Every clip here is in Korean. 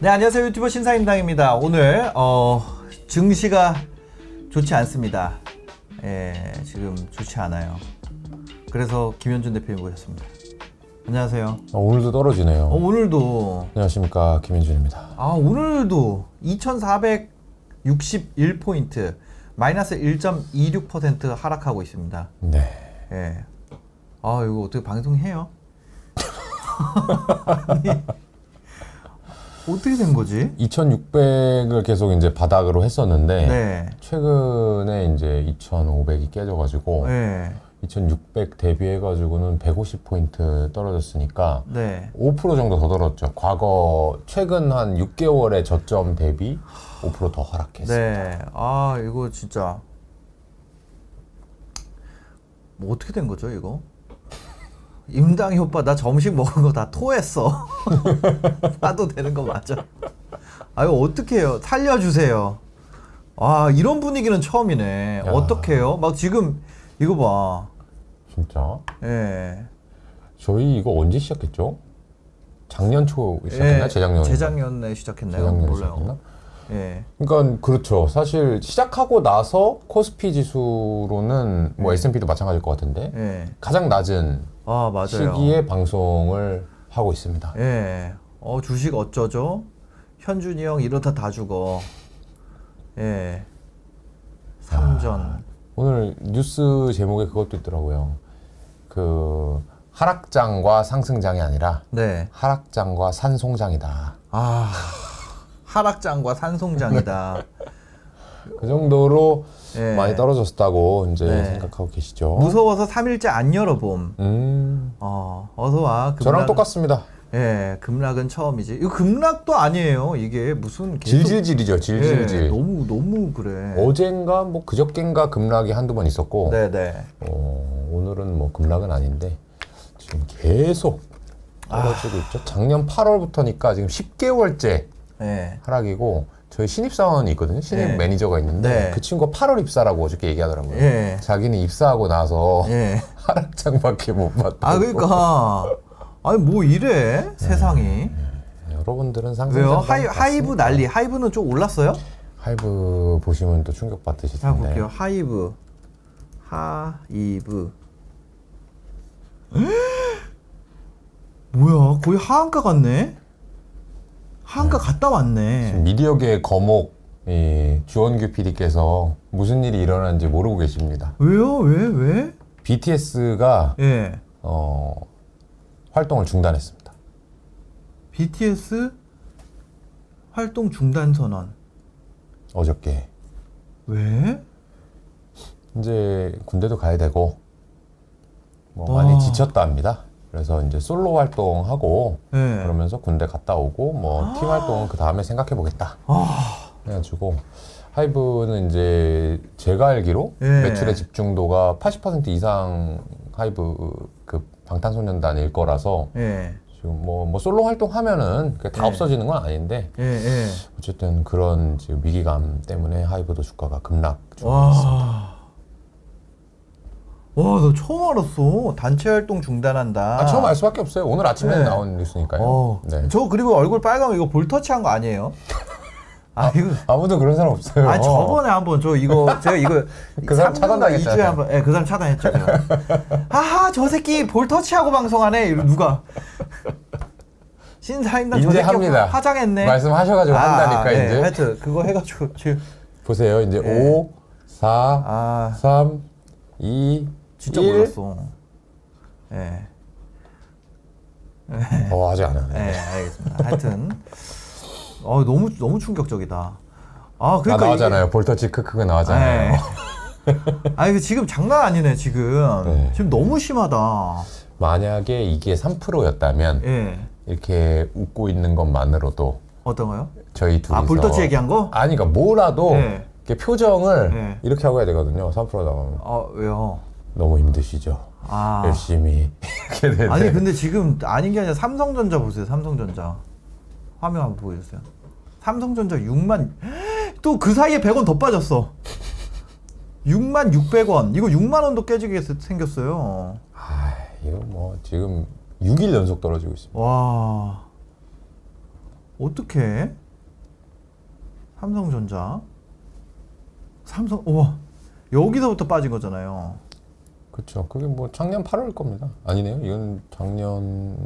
네 안녕하세요 유튜버 신사임당입니다. 오늘 어, 증시가 좋지 않습니다. 예 지금 좋지 않아요. 그래서 김현준 대표님 모셨습니다. 안녕하세요. 어, 오늘도 떨어지네요. 어, 오늘도 안녕하십니까 김현준입니다. 아 오늘도 2,461포인트 마이너스 1.26% 하락하고 있습니다. 네. 예. 아 이거 어떻게 방송해요? 아니, 어떻게 된 거지? 2,600을 계속 이제 바닥으로 했었는데 네. 최근에 이제 2,500이 깨져가지고 네. 2,600 대비해가지고는 150포인트 떨어졌으니까 네. 5% 정도 더 떨어졌죠. 과거 최근 한 6개월의 저점 대비 5%더 하락했어요. 네. 아 이거 진짜 뭐 어떻게 된 거죠 이거? 임당희 오빠 나 점심 먹은 거 다 토했어. 사도 되는 거 맞아? 아 이거 어떻게 해요? 살려주세요. 아 이런 분위기는 처음이네. 야. 어떻게 해요? 막 지금 이거 봐. 진짜? 예. 저희 이거 언제 시작했죠? 작년 초 시작했나? 예, 재작년에? 재작년에 시작했나요? 재작년에 몰라요. 시작했나? 예. 그러니까 그렇죠. 사실 시작하고 나서 코스피 지수로는 뭐 S&P도 마찬가지일 것 같은데 예. 가장 낮은 아 맞아요. 시기에 방송을 하고 있습니다. 예. 어 주식 어쩌죠? 현준이 형 이러다 다 죽어. 예. 삼전. 오늘 뉴스 제목에 그것도 있더라고요. 그 하락장과 상승장이 아니라 네. 하락장과 산송장이다. 아 하락장과 산송장이다. 그 정도로 예. 많이 떨어졌다고 이제 네. 생각하고 계시죠. 무서워서 3일째 안 열어봄. 음, 어 어서 와. 저랑 급락은- 똑같습니다. 예, 급락은 처음이지. 이거 급락도 아니에요. 이게 무슨 계속 질질질이죠. 질질질. 예, 너무 너무 그래. 어젠가 뭐 그저껜가 급락이 한두 번 있었고 네 네. 어, 오늘은 뭐 급락은 아닌데 지금 계속 떨어지고 있죠. 작년 8월부터니까 지금 10개월째 예. 하락이고 저희 신입 사원이 있거든요. 신입 네. 매니저가 있는데 네. 그 친구가 8월 입사라고 어저께 얘기하더라고요. 예. 자기는 입사하고 나서 예. 하락장밖에 못 봤다고. 아 그러니까 아니 뭐 이래 세상이 네, 여러분들은 상승 왜요? 하이, 하이브 난리. 하이브는 좀 올랐어요? 하이브 보시면 또 충격 받으실 자 텐데. 볼게요. 하이브. 하이브. 뭐야? 거의 하한가 같네. 하한가 갔다 왔네. 지금 미디어계 거목 이 주원규 PD께서 무슨 일이 일어나는지 모르고 계십니다. 왜요? 왜? 왜? BTS가 예. 어, 활동을 중단했습니다. BTS 활동 중단 선언. 어저께 왜? 이제 군대도 가야 되고 뭐 와. 많이 지쳤다 합니다. 그래서 이제 솔로 활동하고 예. 그러면서 군대 갔다 오고 뭐 팀 활동은 그 다음에 생각해 보겠다. 아, 해가지고 하이브는 이제 제가 알기로 예. 매출의 집중도가 80% 이상 하이브 그 방탄소년단일 거라서 예. 지금 뭐, 뭐 솔로 활동하면은 그게 다 예. 없어지는 건 아닌데. 어쨌든 그런 지금 위기감 때문에 하이브도 주가가 급락. 와. 와, 너 처음 알았어. 단체 활동 중단한다. 아, 처음 알 수밖에 없어요. 오늘 아침에 네. 나온 뉴스니까요. 어. 네. 저 그리고 얼굴 빨간 거 이거 볼 터치한 거 아니에요? 아, 이거. 아무도 그런 사람 없어요. 아, 저번에 한번 저 이거 제가 이거 그 사람 3년간 차단당했잖아요. 2주에 한번 예, 그 사람 차단했죠. 하하, 저 새끼 볼 터치하고 방송하네. 이러 누가? 신사임당 저 새끼 합니다. 화장했네. 말씀하셔가지고 한다니까 네. 이제 하여튼 그거 해 가지고 지금 보세요. 이제 네. 5, 4, 아, 3, 2, 진짜 1. 몰랐어. 예. 어, 아직 안 하네. 네, 알겠습니다. 하여튼 어 너무 너무 충격적이다. 아 아, 그러니까 나왔잖아요. 볼터치 크크가 나왔잖아요. 이게, 아 이거 지금 장난 아니네 지금. 네. 지금 너무 심하다. 만약에 이게 3%였다면 예. 이렇게 웃고 있는 것만으로도 어떤 거요? 저희 둘이서 아 볼터치 얘기한 거? 아니 그러니까 뭐라도 네. 이렇게 표정을 네. 이렇게 하고 해야 되거든요. 3% 나가면 아 왜요? 너무 힘드시죠. 아 열심히 이렇게 되는데 아니 근데 지금 아닌 게 아니라 삼성전자 보세요. 삼성전자 화면 한번 보여주세요. 삼성전자 6만 또 그 사이에 100원 더 빠졌어. 6만 600원. 이거 6만 원도 깨지게 세- 생겼어요. 아, 이거 뭐 지금 6일 연속 떨어지고 있습니다. 와. 어떻게? 삼성전자. 삼성 우와 여기서부터 빠진 거잖아요. 그렇죠. 그게 뭐 작년 8월 겁니다. 아니네요. 이건 작년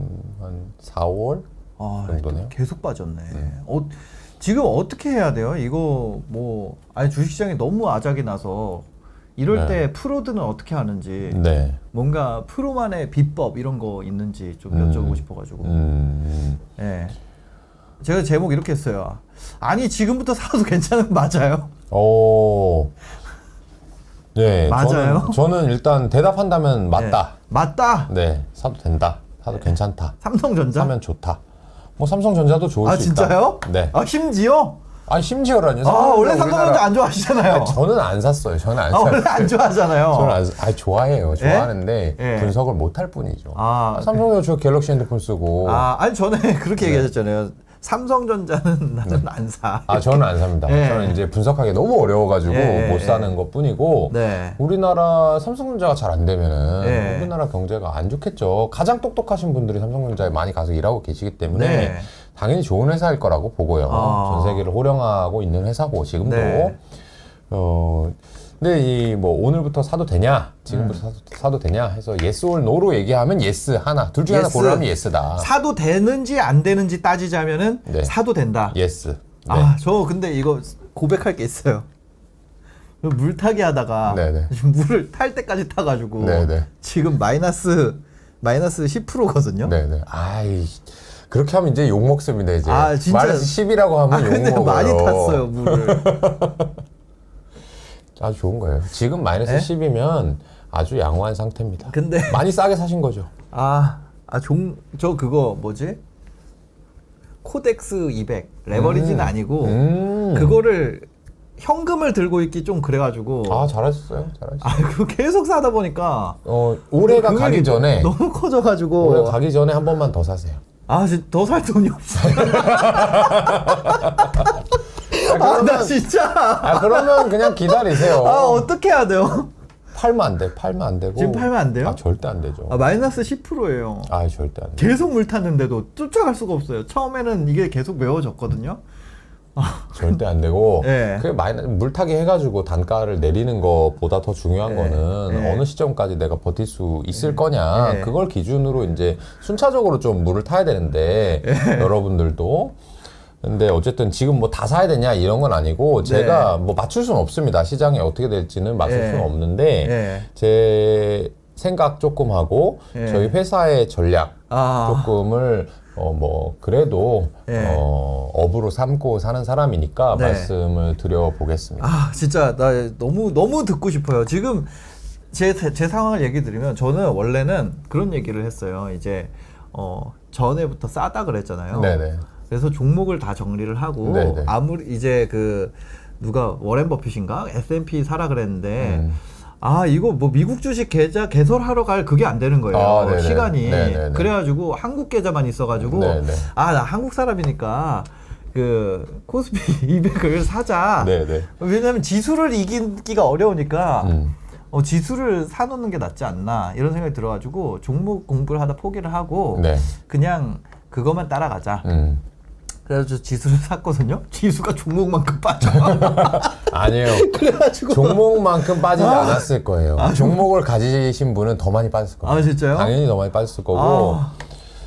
한 4월 아, 정도네요. 계속 빠졌네. 네. 어, 지금 어떻게 해야 돼요? 이거 뭐 아니 주식시장이 너무 아작이 나서 이럴 네. 때 프로들은 어떻게 하는지 네. 뭔가 프로만의 비법 이런 거 있는지 좀 음. 여쭤보고 싶어가지고. 음. 예. 제가 제목 이렇게 했어요. 아니 지금부터 사도 괜찮은 거 맞아요? 오. 네. 맞아요? 저는, 저는 일단 대답한다면 맞다. 예. 맞다. 네. 사도 된다. 사도 괜찮다. 삼성전자. 사면 좋다. 뭐 삼성전자도 좋을 아 수 있다. 진짜요? 네. 아 심지어? 아 심지어라뇨. 아 원래 삼성전자 안 좋아하시잖아요. 아니, 저는 안 샀어요. 저는 안 아 샀어요. 원래 안 좋아하잖아요. 저는 안, 아 좋아해요. 좋아하는데 예? 분석을 못 할 뿐이죠. 아, 아, 삼성전자 저 갤럭시 핸드폰 쓰고 아 아니 전에 그렇게 네. 얘기하셨잖아요. 삼성전자는 나는 안 사. 아 저는 안 삽니다. 예. 저는 이제 분석하기 너무 어려워가지고 예, 못 예, 사는 것 뿐이고 네. 우리나라 삼성전자가 잘 안 되면은 예. 우리나라 경제가 안 좋겠죠. 가장 똑똑하신 분들이 삼성전자에 많이 가서 일하고 계시기 때문에 네. 당연히 좋은 회사일 거라고 보고요. 아. 전 세계를 호령하고 있는 회사고 지금도 네. 어. 근데 이 뭐 오늘부터 사도 되냐, 지금부터 음. 사도, 사도 되냐 해서 yes or no로 얘기하면 yes 하나, 둘 중에 하나 Yes. 고르면 yes다. 사도 되는지 안 되는지 따지자면은 네. 사도 된다. yes. 네. 아저 근데 이거 고백할 게 있어요. 물 타기 하다가 네네. 지금 물을 탈 때까지 타가지고 네네. 지금 마이너스 마이너스 10%거든요. 네네. 아이 그렇게 하면 이제 욕 먹습니다 이제. 아, 진짜. 마이너스 10이라고 하면 아욕 근데 먹어요. 많이 탔어요 물을. 아주 좋은 거예요. 지금 마이너스 네? 10이면 아주 양호한 상태입니다. 근데 많이 싸게 사신 거죠. 아 아 종 저 그거 뭐지? 코덱스 200 레버리지는 음. 아니고 음. 그거를 현금을 들고 있기 좀 그래가지고 아 잘하셨어요. 잘하셨어요. 아 그거 계속 사다 보니까 어 올해가 가기 전에 너무 커져가지고 올해 가기 전에 한 번만 더 사세요. 아 진짜 더살 돈이 없어. 아, 아나 그러면, 진짜 아, 그러면 그냥 기다리세요. 아 어떻게 해야 돼요? 팔면 안 돼. 팔면 안 되고. 지금 팔면 안 돼요? 아 절대 안 되죠. 아 마이너스 10%예요. 아 절대 안 돼. 계속 물 탔는데도 쫓아갈 수가 없어요. 처음에는 이게 계속 메워졌거든요. 절대 안 되고 예. 그 마이너 물타기 해가지고 단가를 내리는 것보다 더 중요한 예. 거는 예. 어느 시점까지 내가 버틸 수 있을 거냐 예. 그걸 기준으로 이제 순차적으로 좀 물을 타야 되는데 예. 여러분들도 근데 어쨌든 지금 뭐 다 사야 되냐 이런 건 아니고 제가 뭐 맞출 수는 없습니다 시장이 어떻게 될지는 맞출 예. 수는 없는데 예. 제 생각 조금 하고 예. 저희 회사의 전략 아 조금을 어 뭐 그래도 예. 어 업으로 삼고 사는 사람이니까 네. 말씀을 드려 보겠습니다. 아 진짜 나 너무 너무 듣고 싶어요. 지금 제 제 상황을 얘기 드리면 저는 원래는 그런 얘기를 했어요. 이제 어 전에부터 싸다 그랬잖아요. 네네. 그래서 종목을 다 정리를 하고 네네. 아무리 이제 그 누가 워렌 버핏인가 S&P 사라 그랬는데 음. 아 이거 뭐 미국 주식 계좌 개설하러 갈 그게 안 되는 거예요 아, 네네. 시간이 네네네. 그래가지고 한국 계좌만 있어가지고 네네. 아나 한국 사람이니까 그 코스피 200을 사자 네네. 왜냐면 지수를 이기기가 어려우니까 음. 어, 지수를 사놓는 게 낫지 않나 이런 생각이 들어가지고 종목 공부를 하다 포기를 하고 네. 그냥 그것만 따라가자 음. 그래서 저 지수를 샀거든요. 지수가 종목만큼 빠져. 아니에요. 그래가지고 종목만큼 빠지지 않았을 거예요. 종목을 가지신 분은 더 많이 빠졌을 거예요. 아 진짜요? 당연히 더 많이 빠졌을 거고 아.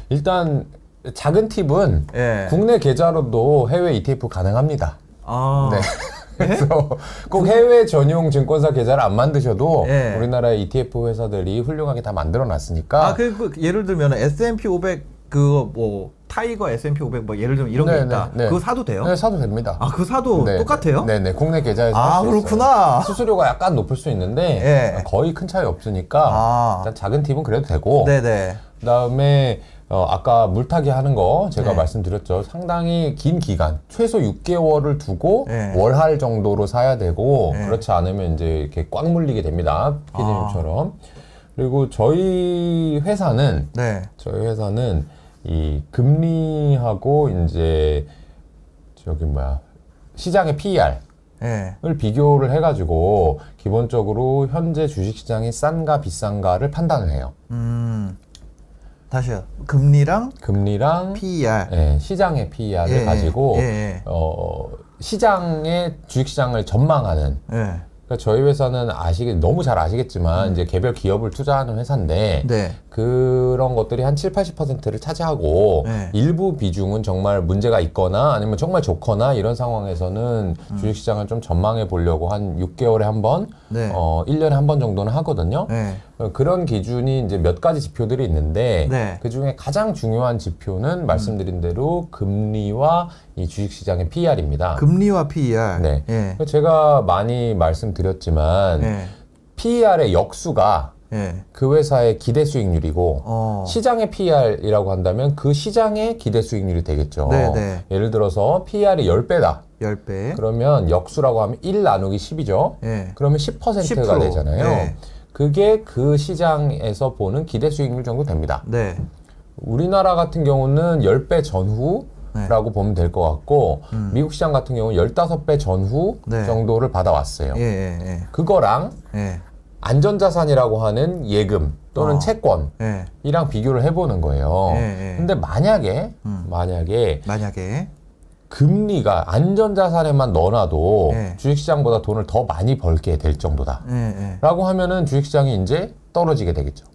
일단 작은 팁은 예. 국내 계좌로도 해외 ETF 가능합니다. 아. 네. 그래서 꼭 해외 전용 증권사 계좌를 안 만드셔도 예. 우리나라의 ETF 회사들이 훌륭하게 다 만들어 놨으니까 아, 그, 그 예를 들면 S&P 500 그거 뭐 타이거 S&P 500 뭐 예를 들면 이런 게 네, 있다. 네, 네. 그거 사도 돼요? 네, 사도 됩니다. 아, 그거 사도 네, 똑같아요? 네 네 국내 계좌에서 아, 할수 있어요. 그렇구나. 수수료가 약간 높을 수 있는데 예. 거의 큰 차이 없으니까 아. 일단 작은 팁은 그래도 되고 네 네. 그다음에 어, 아까 물타기 하는 거 제가 네. 말씀드렸죠. 상당히 긴 기간, 최소 6개월을 두고 네. 월할 정도로 사야 되고 네. 그렇지 않으면 이제 이렇게 꽉 물리게 됩니다. 피디님처럼. 그리고 저희 회사는 네. 저희 회사는 이 금리하고 이제 저기 뭐야 시장의 PER 예. 을 비교를 해가지고 기본적으로 현재 주식시장이 싼가 비싼가를 판단을 해요. 음. 다시요. 금리랑 금리랑 PER. 예, 시장의 PER을 예, 가지고 예, 예. 어, 시장의 주식시장을 전망하는 예. 그러니까 저희 회사는 아시겠 너무 잘 아시겠지만 이제 개별 기업을 투자하는 회사인데 음. 네. 그런 것들이 한 7, 80%를 차지하고 네. 일부 비중은 정말 문제가 있거나 아니면 정말 좋거나 이런 상황에서는 음. 주식 시장을 좀 전망해 보려고 한 6개월에 한 번, 네. 어, 1년에 한 번 정도는 하거든요. 네. 어, 그런 기준이 이제 몇 가지 지표들이 있는데 네. 그 중에 가장 중요한 지표는 말씀드린 대로 금리와 이 주식시장의 PER입니다. 금리와 PER. 네. 예. 제가 많이 말씀드렸지만 예. PER의 역수가 예. 그 회사의 기대 수익률이고 어. 시장의 PER이라고 한다면 그 시장의 기대 수익률이 되겠죠. 네, 네. 예를 들어서 PER이 10배다. 10배. 그러면 역수라고 하면 1 나누기 10이죠. 예. 그러면 10%가 10%. 되잖아요. 네. 그게 그 시장에서 보는 기대 수익률 정도 됩니다. 네. 우리나라 같은 경우는 10배 전후 라고 네. 보면 될 것 같고 미국 시장 같은 경우는 15배 전후 음. 네. 정도를 받아왔어요. 예, 예, 예. 그거랑 예. 안전자산이라고 하는 예금 또는 어. 채권 예. 이랑 비교를 해보는 거예요. 예, 예. 근데 만약에 음. 만약에 만약에 금리가 안전자산에만 넣어놔도 예. 주식시장보다 돈을 더 많이 벌게 될 정도다. 예, 예. 라고 하면은 주식시장이 이제 떨어지게 되겠죠.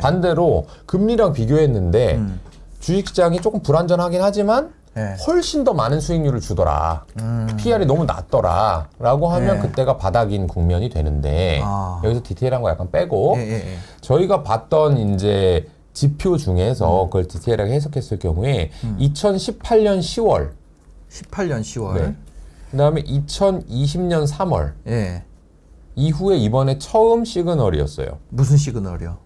반대로 금리랑 비교했는데 음. 주식시장이 조금 불안전하긴 하지만 예. 훨씬 더 많은 수익률을 주더라. 음. PR이 너무 낮더라. 라고 하면 네. 그때가 바닥인 국면이 되는데 아. 여기서 디테일한 거 약간 빼고 예, 예, 예. 저희가 봤던 이제 지표 중에서 음. 그걸 디테일하게 해석했을 경우에 2018년 10월 18년 10월. 네. 그 다음에 2020년 3월 예. 이후에 이번에 처음 시그널이었어요. 무슨 시그널이요?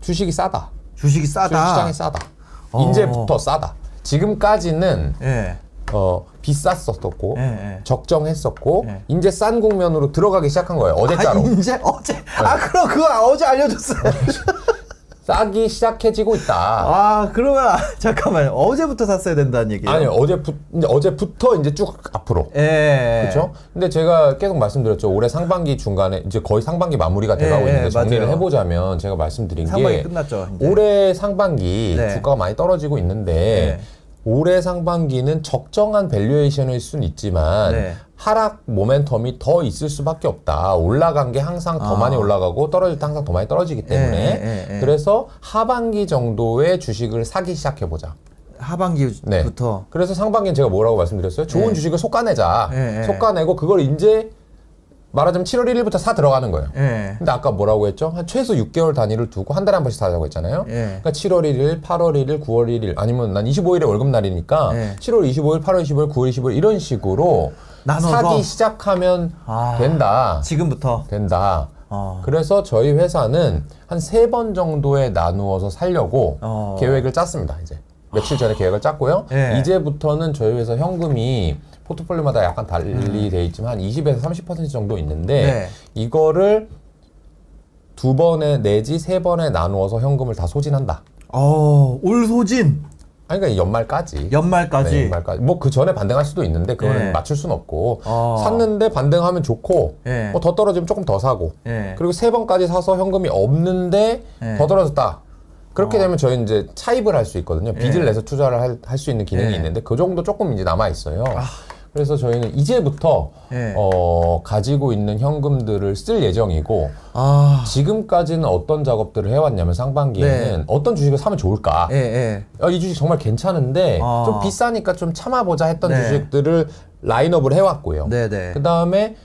주식이 싸다. 주식이 싸다. 주식 시장이 싸다. 어. 이제부터 싸다. 지금까지는 예. 어, 비쌌었고 예, 예. 적정했었고 예. 이제 싼 국면으로 들어가기 시작한 거예요. 어제자로 아, 이제 어제 아 그럼 그거 어제 알려줬어요. 싸기 시작해지고 있다. 아 그러면 아, 잠깐만 요 어제부터 샀어야 된다는 얘기예요? 아니 어제부 이제 어제부터 이제 쭉 앞으로. 예. 그렇죠? 근데 제가 계속 말씀드렸죠. 올해 상반기 중간에 이제 거의 상반기 마무리가 돼가고 예, 있는데 예, 정리를 맞아요. 해보자면 제가 말씀드린 상반기 게 끝났죠. 이제. 올해 상반기 네. 주가가 많이 떨어지고 있는데 네. 올해 상반기는 적정한 valuation일 수는 있지만 네. 하락 모멘텀이 더 있을 수밖에 없다. 올라간 게 항상 더 아. 많이 올라가고 떨어질 때 항상 더 많이 떨어지기 때문에 예, 예, 예. 그래서 하반기 정도의 주식을 사기 시작해 보자. 하반기부터 그래서 상반기는 제가 뭐라고 말씀드렸어요? 좋은 네. 주식을 솎아내자. 네, 네. 솎아내고 그걸 이제 말하자면 7월 1일부터 사 들어가는 거예요. 예. 근데 아까 뭐라고 했죠? 한 최소 6개월 단위를 두고 한 달에 한 번씩 사자고 했잖아요. 예. 그러니까 7월 1일, 8월 1일, 9월 1일 아니면 난 25일에 월급 날이니까 예. 7월 25일, 8월 25일, 9월 25일 이런 식으로 나눠서? 사기 시작하면 아. 된다. 지금부터 된다. 어. 그래서 저희 회사는 한 세 번 정도에 나누어서 살려고 어. 계획을 짰습니다. 이제 며칠 전에 계획을 짰고요. 예. 이제부터는 저희 회사 현금이 포트폴리오마다 약간 달리 돼 있지만 한 20에서 30% 정도 있는데 음. 네. 이거를 두 번에 내지 세 번에 나누어서 현금을 다 소진한다. 어, 올 소진 아니 그러니까 연말까지. 연말까지. 네, 연말까지. 뭐 그 전에 반등할 수도 있는데 그거는 예. 맞출 수는 없고 어. 샀는데 반등하면 좋고 예. 뭐더 떨어지면 조금 더 사고 예. 그리고 세 번까지 사서 현금이 없는데 예. 더 떨어졌다. 그렇게 되면 저희 이제 차입을 할 수 있거든요. 빚을 예. 내서 투자를 할 수 있는 기능이 예. 있는데 그 정도 조금 이제 남아 있어요. 그래서 저희는 이제부터 예. 어, 가지고 있는 현금들을 쓸 예정이고 아. 지금까지는 어떤 작업들을 해왔냐면 상반기에는 네. 어떤 주식을 사면 좋을까? 예, 예. 어, 이 주식 정말 괜찮은데 아. 좀 비싸니까 좀 참아보자 했던 네. 주식들을 라인업을 해왔고요. 네, 네. 그 다음에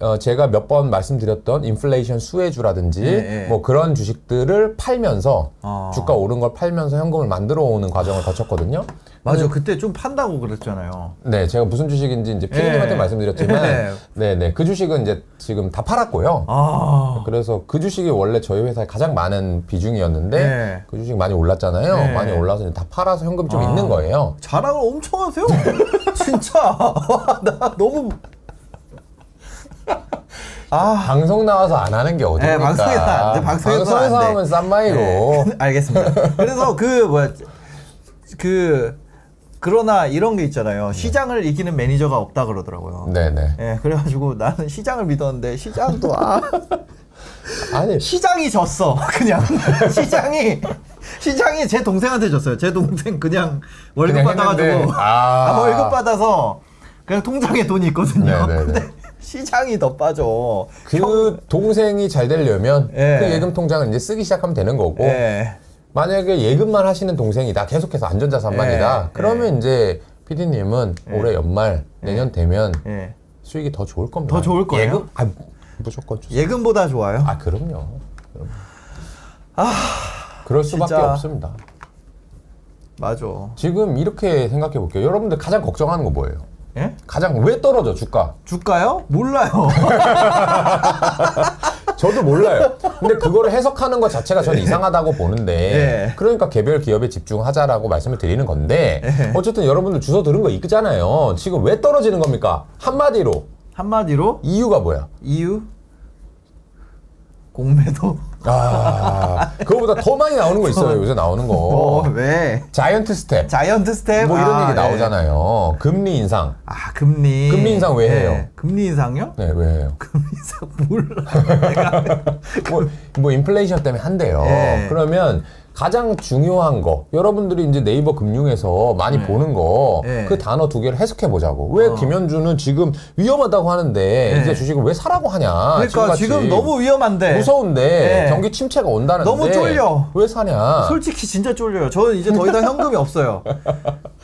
어, 제가 몇 번 말씀드렸던 인플레이션 수혜주라든지 네, 네. 뭐 그런 주식들을 팔면서 아. 주가 오른 걸 팔면서 현금을 만들어 오는 과정을 거쳤거든요. 맞아. 그때 좀 판다고 그랬잖아요. 네, 제가 무슨 주식인지 이제 피디님한테 네. 말씀드렸지만, 네. 네, 네, 그 주식은 이제 지금 다 팔았고요. 아. 그래서 그 주식이 원래 저희 회사에 가장 많은 비중이었는데 네. 그 주식 많이 올랐잖아요. 네. 많이 올라서 이제 다 팔아서 현금이 좀 아. 있는 거예요. 자랑을 엄청 하세요. 진짜. 와, 나 너무 아. 방송 나와서 안 하는 게 어딥니까? 네, 방송에서 안 돼. 방송에서 안 돼. 하면 쌈마이로. 네, 알겠습니다. 그래서 그 뭐야 그 그러나 이런 게 있잖아요. 시장을 이기는 매니저가 없다 그러더라고요. 네, 네. 예, 그래가지고 나는 시장을 믿었는데 시장도 아 아니 시장이 졌어. 그냥 시장이 시장이 제 동생한테 줬어요. 제 동생 그냥 월급 그냥 받아가지고 아. 아, 월급 받아서 그냥 통장에 돈이 있거든요. 네네네. 근데 시장이 더 빠져. 그 동생이 잘 되려면 예. 그 예금 통장을 이제 쓰기 시작하면 되는 거고 예. 만약에 예금만 하시는 동생이다 계속해서 안전자산만이다 예, 그러면 이제 PD님은 올해 연말 내년 되면 예. 수익이 더 좋을 겁니다. 더 좋을 거예요? 예금? 아 무조건 좋습니다. 예금보다 좋아요. 아 그럼요. 그럼. 아 그럴 수밖에 진짜. 없습니다. 맞아. 지금 이렇게 생각해 볼게요. 여러분들 가장 걱정하는 거 뭐예요? 예? 가장 왜 떨어져 주가? 줄까요? 몰라요. 저도 몰라요. 근데 그거를 해석하는 것 자체가 저는 이상하다고 보는데 예. 그러니까 개별 기업에 집중하자라고 말씀을 드리는 건데 예. 어쨌든 여러분들 주소 들은 거 있잖아요. 지금 왜 떨어지는 겁니까? 한마디로 한마디로 이유가 뭐야? 이유 공매도. 아 그거보다 더 많이 나오는 거 있어요. 요새 나오는 어, 거. 왜? Giant step. Giant step. 뭐 이런 아, 얘기 예. 나오잖아요. 금리 인상. 아 금리. 금리 인상 왜 해요? 금리 인상요? 네, 왜 해요? 금리 인상 몰라. 뭐, 뭐 인플레이션 때문에 한대요. 예. 그러면 가장 중요한 거 여러분들이 이제 네이버 금융에서 많이 보는 거 그 예. 단어 두 개를 해석해 보자고. 왜 김현준은 지금 위험하다고 하는데 이제 주식을 왜 사라고 하냐? 예. 그러니까 지금같이 지금 너무 위험한데. 무서운데 예. 경기 침체가 온다는데 너무 쫄려. 왜 사냐? 솔직히 진짜 쫄려요. 저는 이제 더 이상 현금이 없어요.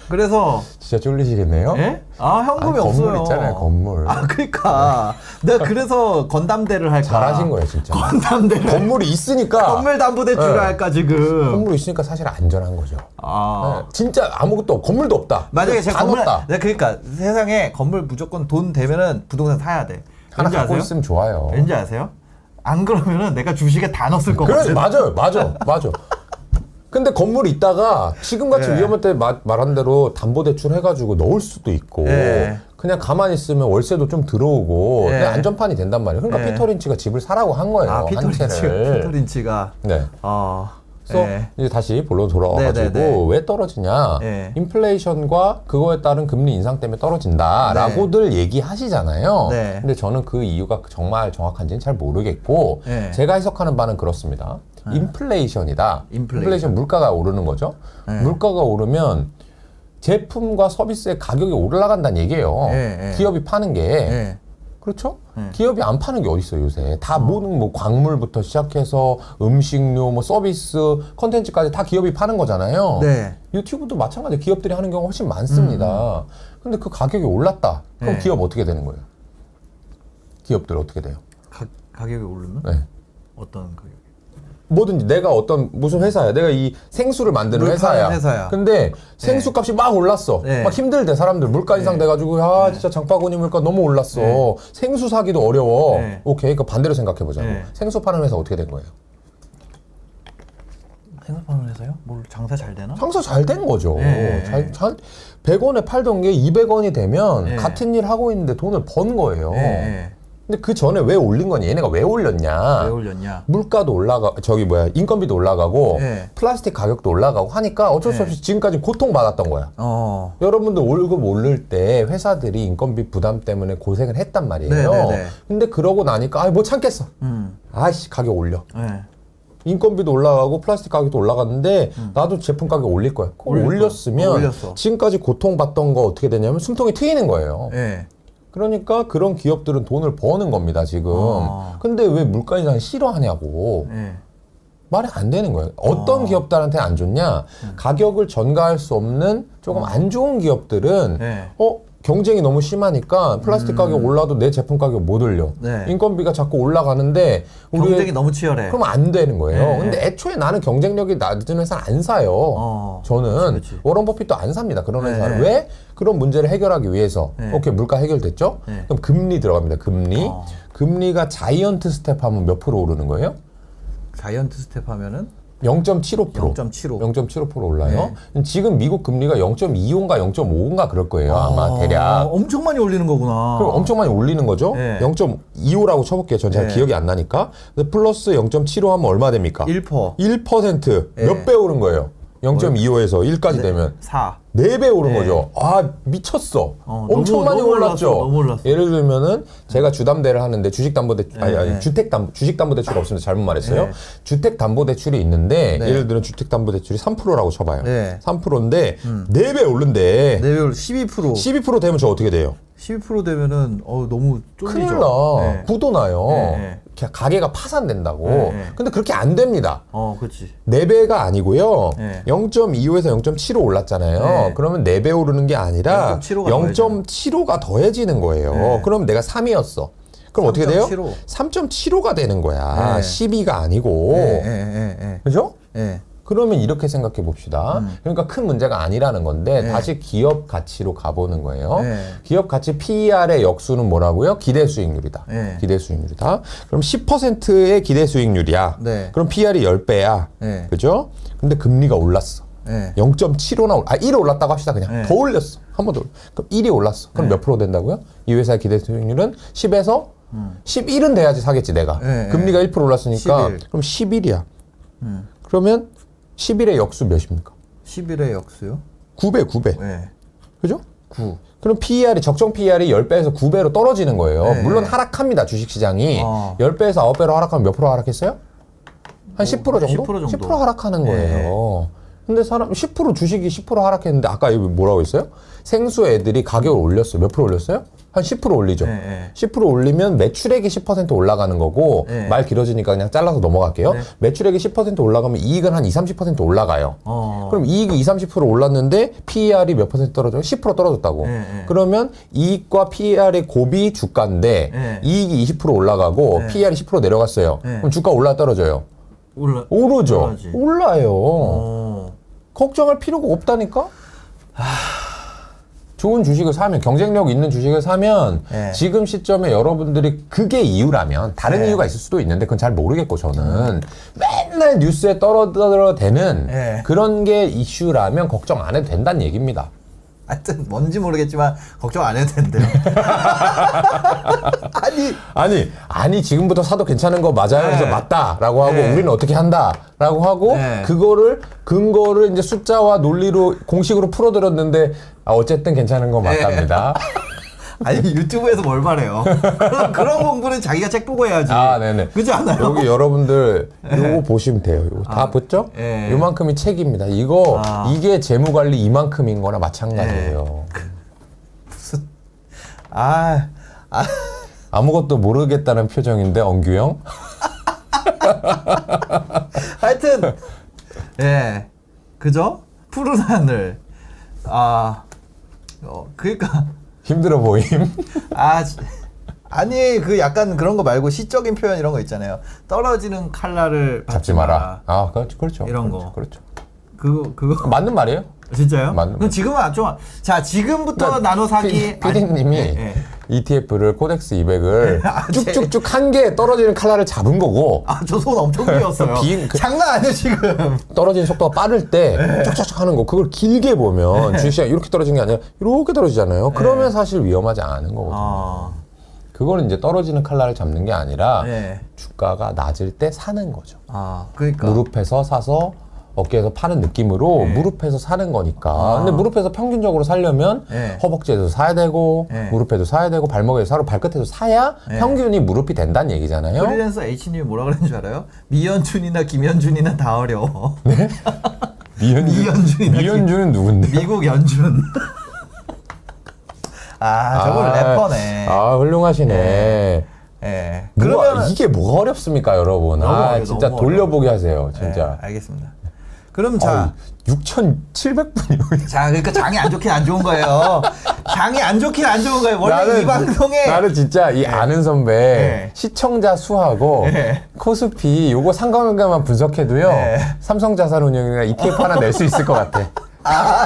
그래서 진짜 쫄리시겠네요. 예? 아 현금이 어? 아니, 없어요. 건물 있잖아요, 건물. 아 그러니까 내가 그래서 건담대를 할까. 잘하신 거예요, 진짜. 건담대를. 건물이 있으니까 건물 담보대출을 예. 할까 지금. 건물이 있으니까 사실 안전한 거죠. 아. 네, 진짜 아무것도 없, 건물도 없다. 만약에 제가 다 건물, 넣었다. 네, 그러니까 세상에 건물 무조건 돈 되면은 부동산 사야 돼. 하나 왠지 갖고 아세요? 있으면 좋아요. 왠지 아세요? 안 그러면은 내가 주식에 다 넣었을 것 그래. 맞아요, 맞아, 맞아. 근데 건물이 있다가 지금같이 예. 위험할 때 마- 말한 대로 담보대출 해가지고 넣을 수도 있고 예. 그냥 가만히 있으면 월세도 좀 들어오고 예. 그냥 안전판이 된단 말이에요. 그러니까 예. 피터 린치가 집을 사라고 한 거예요. 아한 피터린치. 피터린치가. 네. 어. 그래서 예. 이제 다시 본론 돌아와가지고 네, 네, 네. 왜 떨어지냐? 예. 인플레이션과 그거에 따른 금리 인상 때문에 떨어진다라고들 얘기하시잖아요. 네. 근데 저는 그 이유가 정말 정확한지는 잘 모르겠고 네. 제가 해석하는 바는 그렇습니다. 인플레이션이다. 인플레이션. 물가가 오르는 거죠. 네. 물가가 오르면 제품과 서비스의 가격이 올라간다는 얘기예요. 예, 예. 기업이 파는 게 예. 그렇죠? 네. 기업이 안 파는 게 어디 있어요 요새? 다 모든 뭐 광물부터 시작해서 음식료, 뭐 서비스, 컨텐츠까지 다 기업이 파는 거잖아요. 네. 유튜브도 마찬가지. 기업들이 하는 경우가 훨씬 많습니다. 근데 그 가격이 올랐다. 그럼 네. 기업 어떻게 되는 거예요? 기업들 어떻게 돼요? 가, 가격이 오르면 네. 어떤 가격? 뭐든지 내가 어떤 무슨 회사야. 내가 이 생수를 만드는 물 회사야. 파는 회사야. 근데 생수 값이 막 올랐어. 네. 막 힘들대 사람들 물가 인상 돼가지고 아 진짜 장바구니 물가 너무 올랐어. 네. 생수 사기도 어려워. 네. 오케이 그 반대로 생각해 보자고. 네. 생수 파는 회사 어떻게 된 거예요? 생각하는 회사요? 뭘 장사 잘 되나? 장사 잘 된 거죠. 네. 잘, 잘 100원에 팔던 게 200원이 되면 네. 같은 일 하고 있는데 돈을 번 거예요. 예, 근데 그 전에 왜 올린 거냐? 얘네가 왜 올렸냐? 예. 왜 올렸냐? 물가도 올라가 저기 뭐야 인건비도 올라가고 네. 플라스틱 가격도 올라가고 하니까 어쩔 수 네. 없이 지금까지 고통 받았던 거야. 어. 여러분들 월급 오를 때 회사들이 인건비 부담 때문에 고생을 했단 말이에요. 네, 네, 네. 근데 그러고 나니까 아 못 참겠어. 음. 아씨 가격 올려. 예. 인건비도 올라가고 플라스틱 가격도 올라갔는데 나도 제품 가격 올릴 거야. 음. 올릴 거야. 올렸으면 올렸어. 지금까지 고통받던 거 어떻게 되냐면 숨통이 트이는 거예요. 예. 그러니까 그런 기업들은 돈을 버는 겁니다 지금. 아. 근데 왜 물가 인상 싫어하냐고. 예. 말이 안 되는 거예요. 어떤 기업들한테 안 좋냐? 음. 가격을 전가할 수 없는 조금 안 좋은 기업들은 네. 어 경쟁이 너무 심하니까 플라스틱 가격 올라도 내 제품 가격 못 올려. 음. 네. 인건비가 자꾸 올라가는데 우리 경쟁이 너무 치열해. 그럼 안 되는 거예요. 네. 근데 애초에 나는 경쟁력이 낮은 회사는 안 사요. 어, 저는 그치, 그치. 워런 버핏도 안 삽니다. 그런 네. 회사를 왜 그런 문제를 해결하기 위해서 네. 오케이 물가 해결됐죠? 네. 그럼 금리 들어갑니다. 금리 어. 금리가 giant step 하면 몇 프로 오르는 거예요? Giant step 하면은 0.75%. 0.75. 0.75% 올라요. 지금 미국 금리가 0.25인가 0.5인가 그럴 거예요. 아마 어, 대략. 엄청 많이 올리는 거구나. 그럼 엄청 많이 올리는 거죠? 네. 0.25라고 쳐볼게요. 전 잘 네. 기억이 안 나니까. 플러스 0.75 하면 얼마 됩니까? 1%. 1%. 네. 몇 배 오른 거예요? 0.25에서 1까지 되면 4. 4배 오른 네. 거죠. 아, 미쳤어. 어, 엄청 너무- 많이 너무 올랐죠. 올랐어, 너무 올랐어. 예를 들면은 제가 주담대를 하는데 주식담보대출 아니, 아니 네. 주택담 주식담보대출 없습니다. 잘못 말했어요. 네. 주택담보대출이 있는데 네. 예를 들면 주택담보대출이 3%라고 쳐 봐요. 네. 3%인데 네배 오른데 내별 12%. 12% 되면 저 어떻게 돼요? 12% 되면은 어 너무 쫄리죠. 큰일 나. 네. 구도 나요. 네, 네. 가게가 파산된다고. 네, 네. 근데 그렇게 안 됩니다. 어, 그렇지. 4배가 아니고요. 네. 0.25에서 0.75 올랐잖아요. 네. 그러면 4배 오르는 게 아니라 0.75가 0.75가 더해지는 거예요. 네. 그럼 내가 3이었어. 그럼 어떻게 돼요? 3.75. 3.75가 되는 거야. 네. 12가 아니고. 그죠? 예. 예. 그러면 이렇게 생각해 봅시다. 그러니까 큰 문제가 아니라는 건데 네. 다시 기업 가치로 가보는 거예요. 네. 기업 가치 PER의 역수는 뭐라고요? 기대 수익률이다. 네. 기대 수익률이다. 그럼 10%의 기대 수익률이야. 네. 그럼 PER이 10배야. 네. 그죠? 근데 금리가 올랐어. 예. 0.75나 아 1이 올랐다고 합시다 그냥 네. 더 올렸어 한 번 더 그럼 1이 올랐어 그럼 몇 프로 된다고요? 이 회사의 기대 수익률은 10에서 11은 돼야지 사겠지 내가 네, 금리가 1% 올랐으니까 11. 그럼 11이야 음. 그러면 11의 역수 몇입니까? 11의 역수요? 9배 9배 예. 그죠? 9. 그럼 PER이 적정 PER이 10배에서 9배로 떨어지는 거예요 네. 물론 하락합니다 주식 시장이 어. 10배에서 9배로 하락하면 몇 프로 하락했어요? 한 10% 정도? 10% 정도. 10% 하락하는 네. 거예요. 근데 사람 10% 주식이 10% 하락했는데 아까 여기 뭐라고 했어요? 생수 애들이 가격을 올렸어. 몇 프로 올렸어요? 한 10% 올리죠. 네, 네. 10% 올리면 매출액이 10% 올라가는 거고 네. 말 길어지니까 그냥 잘라서 넘어갈게요. 네. 매출액이 10% 올라가면 이익은 한 20, 30% 올라가요. 어. 그럼 이익이 20, 30% 올랐는데 PER이 몇 퍼센트 떨어져요? 10% 떨어졌다고. 네, 네. 그러면 이익과 PER의 곱이 주가인데 네. 이익이 20% 올라가고 네. PER이 10% 내려갔어요. 네. 그럼 주가 올라 떨어져요? 올라. 오르죠. 올라지. 올라요. 어. 걱정할 필요가 없다니까? 좋은 주식을 사면, 경쟁력 있는 주식을 사면, 네. 지금 시점에 여러분들이 그게 이유라면, 다른 네. 이유가 있을 수도 있는데, 그건 잘 모르겠고, 저는. 맨날 뉴스에 떨어대는 네. 그런 게 이슈라면 걱정 안 해도 된다는 얘기입니다. 하여튼 뭔지 모르겠지만 걱정 안 해도 된대요. 아니 아니, 아니, 지금부터 사도 괜찮은 거 맞아요? 그래서 네. 맞다라고 하고, 네. 우리는 어떻게 한다라고 하고, 네. 그거를, 근거를 이제 숫자와 논리로, 공식으로 풀어드렸는데, 아, 어쨌든 괜찮은 거 맞답니다. 아니 유튜브에서 뭘 말해요? 그런, 그런 공부는 자기가 책 보고 해야지. 아, 네네. 그렇지 않아요? 여기 여러분들 요거 보시면 돼요. 요거 다 붙죠? 예. 요만큼이 책입니다. 이거 아. 이게 재무 관리 이만큼인 거나 마찬가지예요. 아, 아 아무것도 모르겠다는 표정인데 엉규 형. 하여튼 예 그죠? 푸른 하늘 아 어, 그러니까 힘들어 보임. 아 지- 아니 그 약간 그런 거 말고 시적인 표현 이런 거 있잖아요. 떨어지는 칼날을 잡지 마라. 아, 그렇죠. 그렇죠. 이런 그렇죠. 거. 그렇죠. 그거 그거 맞는 말이에요. 진짜요? 맞는 그럼 지금은 안 좋아. 자 지금부터 나눠 사기. 피디님이 예, 예. ETF를 코덱스 200을 아, 제- 쭉쭉쭉 한개 떨어지는 칼날을 잡은 거고 아, 저 손 엄청 비었어요. 비- 그- 장난 아니에요, 지금. 떨어지는 속도가 빠를 때 쭉쭉쭉 하는 거 그걸 길게 보면 주식시장 이렇게 떨어지는 게 아니라 이렇게 떨어지잖아요. 그러면 사실 위험하지 않은 거거든요. 아, 그거는 이제 떨어지는 칼날을 잡는 게 아니라 네. 주가가 낮을 때 사는 거죠. 아, 그러니까. 무릎에서 사서 어깨에서 파는 느낌으로 네. 무릎에서 사는 거니까. 아. 근데 무릎에서 평균적으로 살려면 네. 허벅지에서 사야 되고 네. 무릎에도 사야 되고 발목에서 사고 발끝에서 사야 네. 평균이 무릎이 된다는 얘기잖아요. 프리랜서 H님이 뭐라 그랬는 줄 알아요? 미연준이나 김연준이나 다 어려워. 미연준, 미연준이나 미연준은 누군데? 미국 연준. 아, 저건 래퍼네. 아 훌륭하시네. 예. 뭐가- 그러면 이게 뭐가 어렵습니까, 여러분? 아 어려워, 진짜 돌려보기 하세요, 진짜. 예, 알겠습니다. 그럼 자, 6,700분이 자, 그러니까 장이 안 좋긴 안 좋은 거예요. 장이 안 좋긴 안 좋은 거예요. 원래 이 방송에 나는 진짜 이 아는 선배 네. 시청자 수하고 네. 코스피 요거 상관관계만 분석해도요 네. 삼성자산운용이나 ETF 하나 낼 수 있을 것 같아. 아,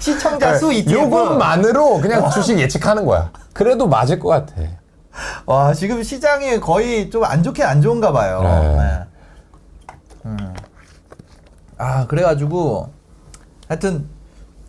시청자 수 ETF. 요것만으로 그냥 주식 예측하는 거야. 그래도 맞을 것 같아. 와, 지금 시장이 거의 좀 안 좋긴 안 좋은가 봐요. 아, 그래가지고 하여튼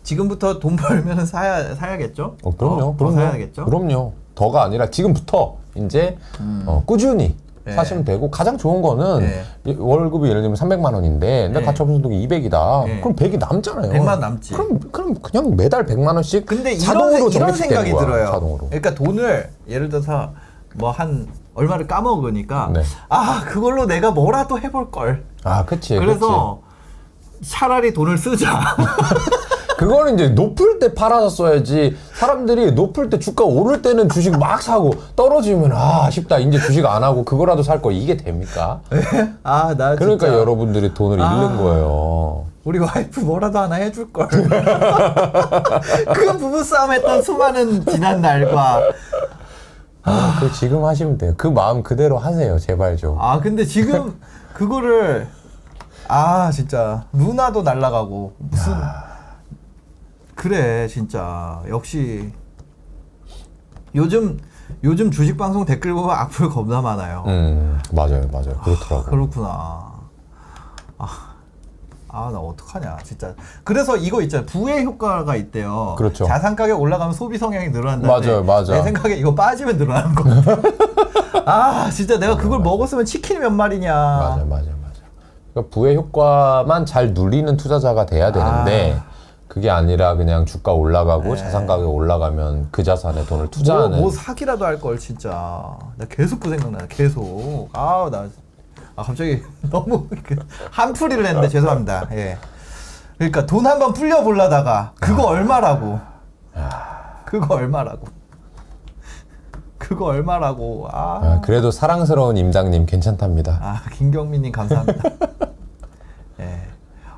지금부터 돈 벌면 사야 사야겠죠? 어, 그럼요, 어, 더 그럼요. 사야겠죠? 그럼요. 더가 아니라 지금부터 이제 음. 어, 꾸준히 네. 사시면 되고 가장 좋은 거는 네. 이 월급이 예를 들면 300만 원인데 내 네. 가처분 소득이 200이다. 네. 그럼 100이 남잖아요. 100만 남지. 그럼 그럼 그냥 매달 100만 원씩 근데 이런, 자동으로 생- 이런 생각이 거야, 들어요. 자동으로. 그러니까 돈을 예를 들어서 뭐 한 얼마를 까먹으니까 네. 아 그걸로 내가 뭐라도 해볼 걸. 아, 그치. 그래서 차라리 돈을 쓰자. 그거는 이제 높을 때 팔아서 써야지. 사람들이 높을 때 주가 오를 때는 주식 막 사고 떨어지면 아 아쉽다. 이제 주식 안 하고 그거라도 살 거 이게 됩니까? 아 나 그러니까 진짜 여러분들이 돈을 아. 잃는 거예요. 우리 와이프 뭐라도 하나 해줄 걸. 그 부부 싸움했던 수많은 지난 날과 아, 그 지금 하시면 돼요. 그 마음 그대로 하세요. 제발 좀. 아 근데 지금 그거를 아 진짜 누나도 날라가고 무슨 그래 진짜 역시 요즘 요즘 주식 방송 댓글 보면 악플 겁나 많아요. 음, 맞아요, 맞아요. 그렇더라고. 그렇구나. 아, 나 어떡하냐, 진짜. 그래서 이거 있잖아요. 부의 효과가 있대요. 그렇죠. 자산 가격 올라가면 소비 성향이 늘어난다. 맞아요, 맞아. 내 생각에 이거 빠지면 늘어나는 거. 아, 진짜 내가 그걸 먹었으면 치킨 몇 마리냐. 맞아요, 맞아요. 그러니까 부의 효과만 잘 누리는 투자자가 돼야 되는데 그게 아니라 그냥 주가 올라가고 자산 가격 올라가면 그 자산에 돈을 뭐, 투자하는. 뭐 사기라도 할 걸 진짜. 나 계속 그 생각나. 계속. 아, 나. 아, 갑자기 너무 그 한풀이를 했는데 죄송합니다. 예. 그러니까 돈 한번 불려 보려다가 그거 얼마라고. 그거 얼마라고. 그거 얼마라고. 아. 아, 그래도 사랑스러운 임장님 괜찮답니다. 아, 김경민님 감사합니다.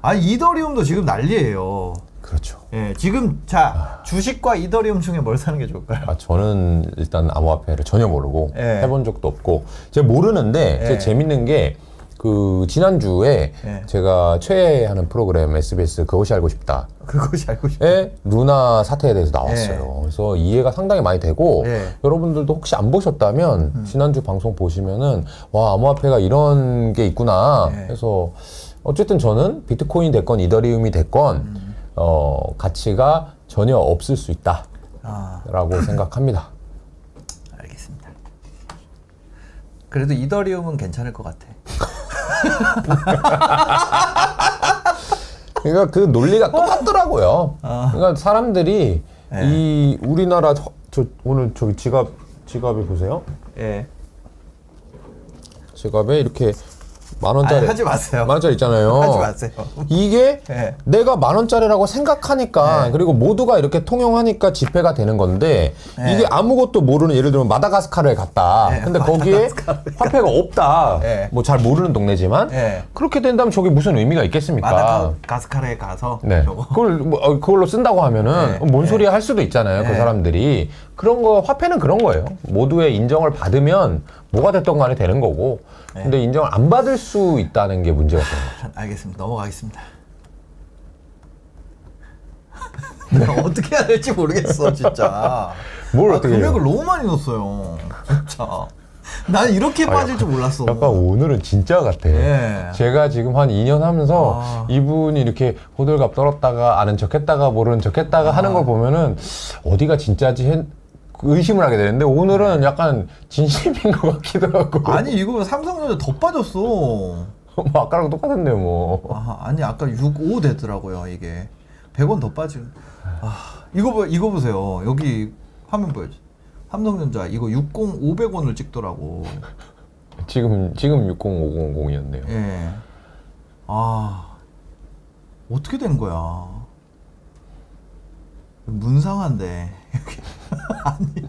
예. 아, 이더리움도 지금 난리예요. 그렇죠. 예, 지금 자 주식과 이더리움 중에 뭘 사는 게 좋을까요? 아, 저는 일단 암호화폐를 전혀 모르고 예. 해본 적도 없고 제가 모르는데 예. 제 재밌는 게 그 지난주에 예. 제가 최애하는 프로그램 SBS 그것이 알고 싶다. 그것이 알고 싶어. 에 루나 사태에 대해서 나왔어요. 그래서 이해가 상당히 많이 되고 예. 여러분들도 혹시 안 보셨다면 지난주 방송 보시면은 와 암호화폐가 이런 게 있구나. 예. 그래서 어쨌든 저는 비트코인 됐건 이더리움이 됐건 어 가치가 전혀 없을 수 아, 있다라고 생각합니다. 알겠습니다. 그래도 이더리움은 괜찮을 것 같아. 그러니까 그 논리가 똑같더라고요. 아. 그러니까 사람들이 예. 이 우리나라 저, 저 오늘 저기 지갑 지갑에 보세요. 예. 지갑에 이렇게 만 아, 원짜리 하지 마세요. 만 원짜리 있잖아요. 하지 마세요. 이게 예. 내가 만 원짜리라고 생각하니까 네. 그리고 모두가 이렇게 통용하니까 지폐가 되는 건데 네. 이게 아무것도 모르는 예를 들면 마다가스카르에 갔다. 네, 근데 거기에 화폐가 없다. 네. 뭐잘 모르는 동네지만 네. 그렇게 된다면 저게 무슨 의미가 있겠습니까? 마다가스카르에 가서 네. 그걸 뭐, 어, 그걸로 쓴다고 하면은 네. 뭔 네. 소리야 할 수도 있잖아요. 그 네. 사람들이 그런 거 화폐는 그런 거예요. 모두의 인정을 받으면 뭐가 됐던 간에 되는 거고. 네. 근데 인정을 안 받을 수 있다는 게 문제가 되는 거죠. 알겠습니다. 넘어가겠습니다. 내가 어떻게 해야 될지 모르겠어, 진짜. 뭘 아, 어떻게 해요? 금액을 너무 많이 넣었어요. 진짜. 난 이렇게 빠질 줄 몰랐어. 약간 오늘은 진짜 같아. 예. 제가 지금 한 2년 하면서 아. 이분이 이렇게 호들갑 떨었다가 아는 척 했다가 모르는 척 했다가 하는 걸 보면은 어디가 진짜지 했- 의심을 하게 되는데 오늘은 약간 진심인 것 같기도 하고. 아니 이거 삼성전자 더 빠졌어. 뭐 아까랑 똑같은데요, 뭐. 아, 아니 아까 6, 5 되더라고요 이게 100원 더 빠진. 아 이거 보 이거 보세요 여기 화면 보여줘. 삼성전자 이거 60 500원을 찍더라고. 지금 지금 60500이었네요. 예. 아 어떻게 된 거야? 문상한데 아니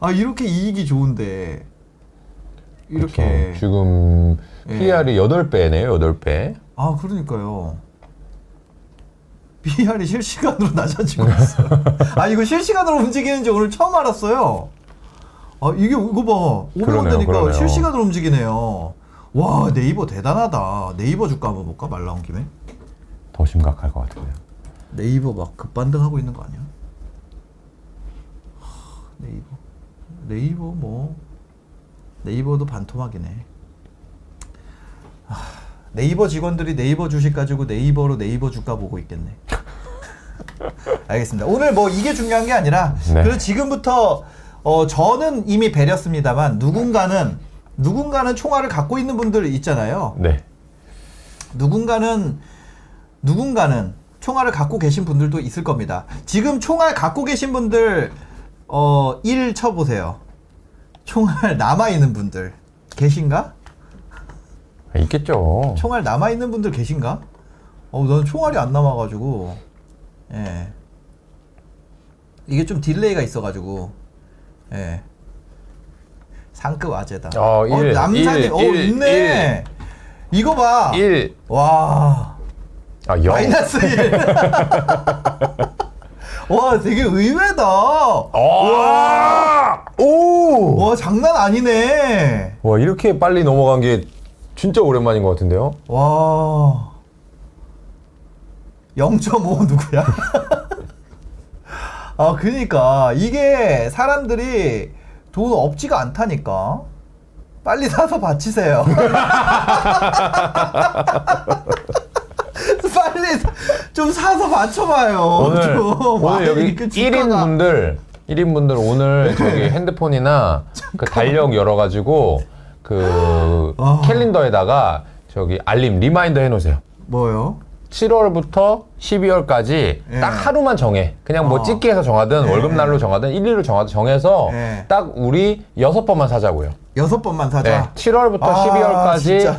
아 이렇게 이익이 좋은데 이렇게 그렇죠. 지금 예. PR이 8배네요, 8배. 아 그러니까요. BR이 실시간으로 낮아지고 있어요. 아 이거 실시간으로 움직이는지 오늘 처음 알았어요. 아 이게 이거 봐 500원 그러네요, 되니까 그러네요. 실시간으로 움직이네요. 와 네이버 대단하다. 네이버 주가 한번 볼까 말 나온 김에. 더 심각할 것 같은데요. 네이버 막 급반등하고 있는 거 아니야? 하, 네이버 네이버 뭐 네이버도 반토막이네. 하, 네이버 직원들이 네이버 주식 가지고 네이버로 네이버 주가 보고 있겠네. 알겠습니다. 오늘 뭐 이게 중요한 게 아니라 네. 그래서 지금부터 어 저는 이미 배렸습니다만 누군가는 누군가는 총알을 갖고 있는 분들 있잖아요. 네. 누군가는 누군가는 총알을 갖고 계신 분들도 있을 겁니다. 지금 총알 갖고 계신 분들 어 1 쳐보세요. 총알 남아 있는 분들 계신가? 아, 있겠죠. 총알 남아 있는 분들 계신가? 어, 넌 총알이 안 남아가지고 예 이게 좀 딜레이가 있어가지고 예 상급 아재다. 어, 일, 남산이 일, 어 일, 있네. 이거 봐. 1. 와. 아, 0. 마이너스 1. 와, 되게 의외다. 와! 오! 와, 장난 아니네. 와, 이렇게 빨리 넘어간 게 진짜 오랜만인 것 같은데요? 와. 0.5 누구야? 아, 그니까. 이게 사람들이 돈 없지가 않다니까. 빨리 사서 바치세요. 좀 사서 맞춰봐요. 오늘, 좀. 오늘 여기 그 1인 주가가. 분들, 1인 분들 오늘 저기 핸드폰이나 그 달력 열어가지고 그 아. 캘린더에다가 저기 알림, reminder 해놓으세요. 뭐요? 7월부터 12월까지 예. 딱 하루만 정해. 그냥 뭐 어. 찍기 해서 정하든 예. 월급날로 정하든 일일로 정하든 정해서 예. 딱 우리 여섯 번만 사자고요. 여섯 번만 사자. 네. 7월부터 아, 12월까지 진짜.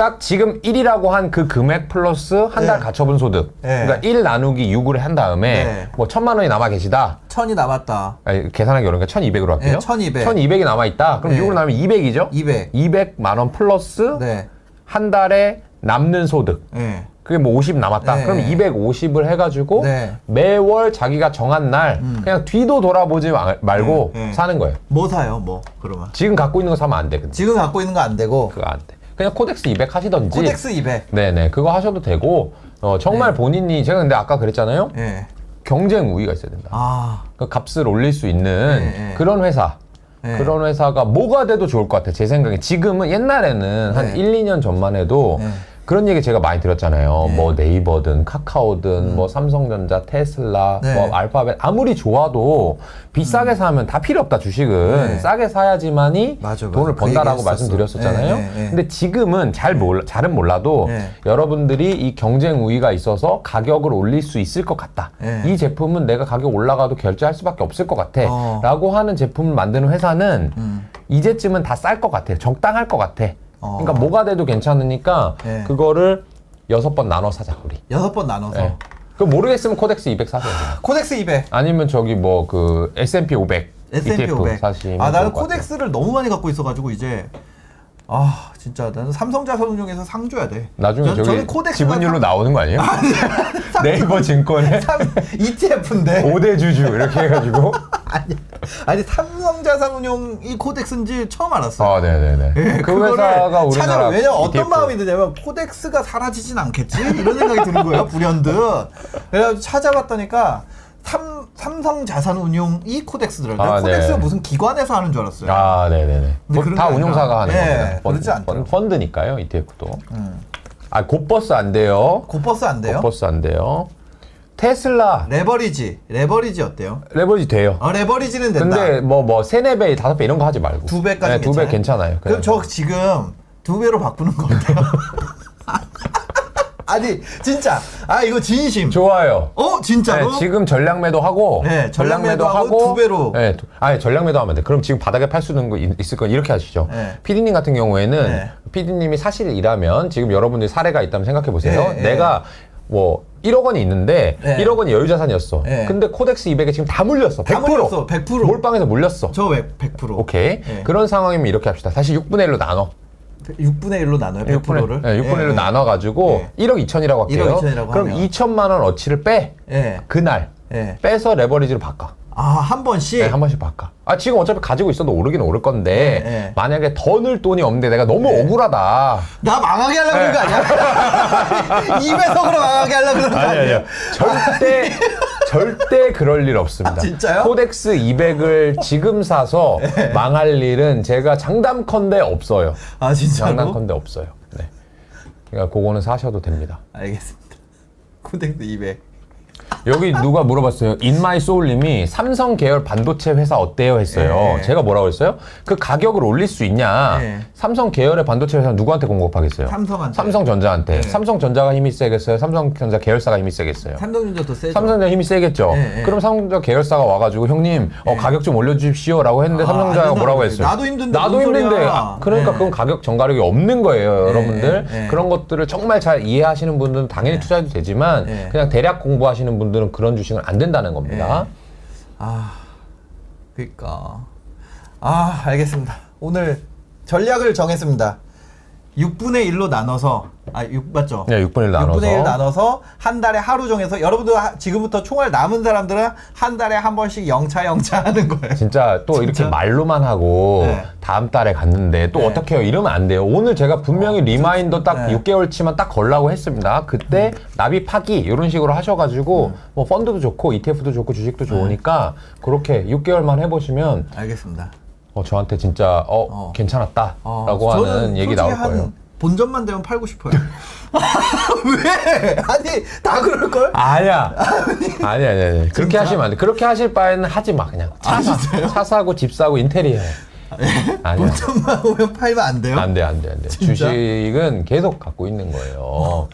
딱 지금 1이라고 한 그 금액 플러스 한 달 네. 가처분 소득. 네. 그러니까 1 나누기 6으로 한 다음에 네. 뭐 천만 원이 남아 계시다. 천이 남았다. 아니, 계산하기 어려우니까 1200으로 할게요. 네, 1200. 1200이 남아 있다. 그럼 네. 6으로 나누면 200이죠? 200. 200만 원 플러스 네. 한 달에 남는 소득. 네. 그게 뭐 50 남았다. 네. 그럼 250을 해가지고 네. 매월 자기가 정한 날 그냥 뒤도 돌아보지 마- 말고 네, 네. 사는 거예요. 뭐 사요, 뭐, 그러면? 지금 갖고 있는 거 사면 안 돼. 근데 지금 갖고 있는 거 안 되고, 그거 안 돼. 그냥 KODEX 200 하시던지. KODEX 200. 네네. 그거 하셔도 되고 어, 정말 네. 본인이 제가 근데 아까 그랬잖아요. 예. 경쟁 우위가 있어야 된다. 아, 그 값을 올릴 수 있는 네, 네. 그런 회사. 네. 그런 회사가 뭐가 돼도 좋을 것 같아. 제 생각에. 지금은 옛날에는 한 네. 1, 2년 전만 해도 네. 그런 얘기 제가 많이 들었잖아요. 네. 뭐 네이버든 카카오든 뭐 삼성전자, 테슬라, 네. 뭐 알파벳 아무리 좋아도 비싸게 사면 다 필요 없다 주식은 네. 싸게 사야지만이 맞아, 맞아. 돈을 그 번다라고 얘기했었어. 말씀드렸었잖아요. 네, 네, 네. 근데 지금은 잘 몰라 잘은 몰라도 네. 여러분들이 이 경쟁 우위가 있어서 가격을 올릴 수 있을 것 같다. 네. 이 제품은 내가 가격 올라가도 결제할 수밖에 없을 것 같아. 어. 라고 하는 제품을 만드는 회사는 음. 이제쯤은 다 쌀 것 같아. 적당할 것 같아. 어. 그러니까 뭐가 돼도 괜찮으니까 네. 그거를 여섯 번 나눠 사자 우리. 여섯 번 나눠서. 네. 그 모르겠으면 KODEX 200 사세요. KODEX 200. 아니면 저기 뭐 그 S&P 500 S&P ETF 500. 사시면 아, 나는. KODEX를 너무 많이 갖고 있어가지고, 이제. 아, 진짜. 나는 삼성자산 운용에서 상 줘야 돼. 나중에 저- 저기 저는 KODEX가 지분율로 삼- 나오는 거 아니에요? 네이버 증권에 삼- ETF인데. 5대 주주 이렇게 해가지고 아니, 아니 삼성자산운용이 KODEX인지 처음 알았어요. 아 네네네 예, 그 회사가 우리나라 찾아 왜냐 어떤 ETF. 마음이 드냐면 KODEX가 사라지진 않겠지 이런 생각이 드는 거예요 불현듯 그래가지고 찾아봤다니까 삼, 삼성 자산운용이 KODEX더라고요 아, KODEX가 네. 무슨 기관에서 하는 줄 알았어요 아 네네네 그런 다게 운용사가 하는 아니라- 예, 펀- 그러지 않더라고요. 펀- 펀드니까요 ETF도 음. 아 곧버스 안 돼요 곧버스 안 돼요? 곧버스 안 돼요 테슬라 레버리지 레버리지 어때요? 레버리지 돼요 아 레버리지는 된다 근데 뭐 뭐 세네 배 다섯 배 이런 거 하지 말고 두 배까지 네, 두배 괜찮아요 그럼 그냥. 저 지금 두 배로 바꾸는 거 어때요? 아니 진짜 아 이거 진심 좋아요 어 진짜로? 네, 지금 전략 매도 하고 네, 전략 매도 하고 두 배로. 네, 두- 아니 전략 매도 하면 돼. 그럼 지금 바닥에 팔 수 있는 거 있- 있을 건 이렇게 하시죠. 네. 피디님 같은 경우에는 네. 피디님이 사실 일하면 지금 여러분들이 사례가 있다면 생각해 보세요. 네, 네. 내가 뭐 1억 원이 있는데 네. 1억 원이 여유 자산이었어. 네. 근데 KODEX 200에 지금 다 물렸어. 100%. 다 물렸어, 100%. 몰빵해서 물렸어. 저 왜 100%? 오케이. 네. 그런 상황이면 이렇게 합시다. 다시 6분의 1로 나눠. 6분의 1로 나눠요, 100%를? 네, 6분의 1로 나눠가지고 네. 1억 2천이라고 할게요. 1억 2천이라고 그럼 하면. 2천만 원 어치를 빼. 예. 그날. 예. 빼서 leverage로 바꿔. 아, 한 번씩? 네, 한 번씩 바꿔. 아, 지금 어차피 가지고 있어도 오르긴 오를 건데, 네, 네. 만약에 더 넣을 돈이 없는데 내가 너무 억울하다. 나 망하게 하려고 그런 거 아니야? 입에서으로 망하게 하려고 그런 거 아니야? 절대, 절대 그럴 일 없습니다. 아, 진짜요? KODEX 200을 지금 사서 망할 일은 제가 장담컨대 없어요. 아, 진짜로? 장담컨대 없어요. 네. 그러니까 그거는 사셔도 됩니다. 알겠습니다. KODEX 200. 여기 누가 물어봤어요. 인마이소울님이 삼성 계열 반도체 회사 어때요? 했어요. 예. 제가 뭐라고 했어요? 그 가격을 올릴 수 있냐? 예. 삼성 계열의 반도체 회사 누구한테 공급하겠어요? 삼성한테. 삼성전자한테. 예. 삼성전자가 힘이 세겠어요? 삼성전자 계열사가 힘이 세겠어요? 삼성전자도 세죠. 삼성전자 힘이 세겠죠. 그럼 삼성전자 계열사가 와가지고 형님 어, 가격 좀 올려주십시오라고 했는데 아, 삼성전자가 뭐라고. 했어요? 나도 힘든데 나도 뭔 힘든데. 아, 그러니까 예. 그건 가격 정가력이 없는 거예요, 여러분들. 그런 것들을 정말 잘 이해하시는 분들은 당연히 투자해도 되지만 예. 그냥 대략 공부하시는 분들 은 그런 주식은 안 된다는 겁니다. 아, 그니까. 아, 알겠습니다. 오늘 전략을 정했습니다. 6분의 1로 나눠서, 아, 6 맞죠? 네, 6분의 1 나눠서. 6분의 1 나눠서 한 달에 하루 정해서 여러분들 하- 지금부터 총알 남은 사람들은 한 달에 한 번씩 영차 영차 하는 거예요. 진짜 또 이렇게 진짜? 말로만 하고 네. 다음 달에 갔는데 또 네. 어떻게 해요? 이러면 안 돼요. 오늘 제가 분명히 reminder 딱 네. 6개월치만 딱 걸라고 했습니다. 그때 납입 파기 이런 식으로 하셔 가지고 음. 뭐 펀드도 좋고 ETF도 좋고 네. 주식도 좋으니까 그렇게 6개월만 해 보시면 알겠습니다. 어, 저한테 진짜 어, 어. 괜찮았다라고 어, 하는 얘기 나올 한 거예요. 본전만 되면 팔고 싶어요. 왜? 아니, 다 그럴 걸? 아니야. 아니, 아니, 아니. 그렇게 진짜? 하시면 안 돼. 그렇게 하실 바에는 하지 마, 그냥. 차, 아, 사, 진짜요? 차 사고 집 사고 인테리어 해. 아니야. 본전만 오면 팔면 안 돼요? 안 돼, 안 돼, 안 돼. 진짜? 주식은 계속 갖고 있는 거예요.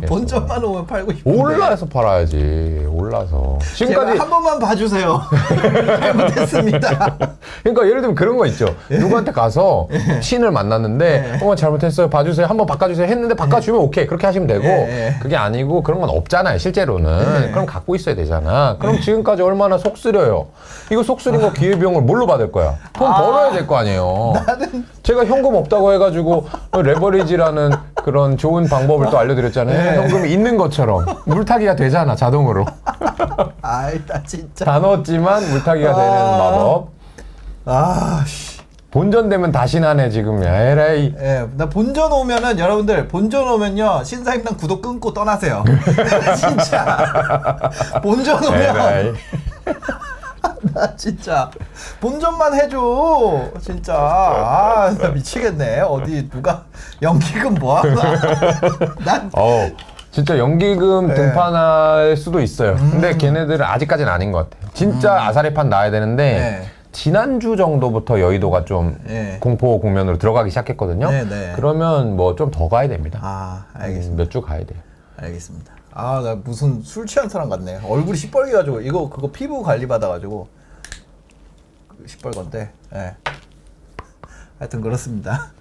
계속. 본전만 오면 팔고 싶은데. 올라서 팔아야지. 올라서. 지금까지. 한 번만 봐주세요. 잘못했습니다. 그러니까 예를 들면 그런 거 있죠. 예. 누구한테 가서 신을 만났는데, 어, 잘못했어요. 봐주세요. 한번 바꿔주세요. 했는데 바꿔주면 오케이. 그렇게 하시면 되고, 예, 예. 그게 아니고 그런 건 없잖아요. 실제로는. 예. 그럼 갖고 있어야 되잖아. 그럼 지금까지 얼마나 속 쓰려요. 이거 속 쓰린 거 기회비용을 뭘로 받을 거야? 돈 아. 벌어야 될 거 아니에요. 제가 현금 없다고 해가지고 레버리지라는 그런 좋은 방법을 또 알려드렸잖아요. 네. 현금이 있는 것처럼 물타기가 되잖아 자동으로. 아이, 나 진짜. 다 넣었지만 물타기가 되는 아. 마법. 아, 씨. 본전 되면 다시 나네 지금. 에라이. 예, 나 본전 오면은 여러분들 본전 오면요 신사임당 구독 끊고 떠나세요. 진짜 본전 오면 에라이. 나 진짜 본전만 해줘 진짜 아나 미치겠네 어디 누가 연기금 뭐하나 난 어. 진짜 연기금 네. 등판할 수도 있어요. 근데 걔네들은 아직까지는 아닌 것 같아요. 진짜 아사리판 나야 되는데 네. 지난주 정도부터 여의도가 좀 네. 공포 국면으로 들어가기 시작했거든요. 네, 네. 그러면 뭐 좀 더 가야 됩니다. 아 알겠습니다 몇 주 가야 돼요. 알겠습니다 아 나 무슨 술 취한 사람 같네 얼굴이 시뻘개가지고 이거 그거 피부 관리 받아가지고 시뻘건데 예 하여튼 그렇습니다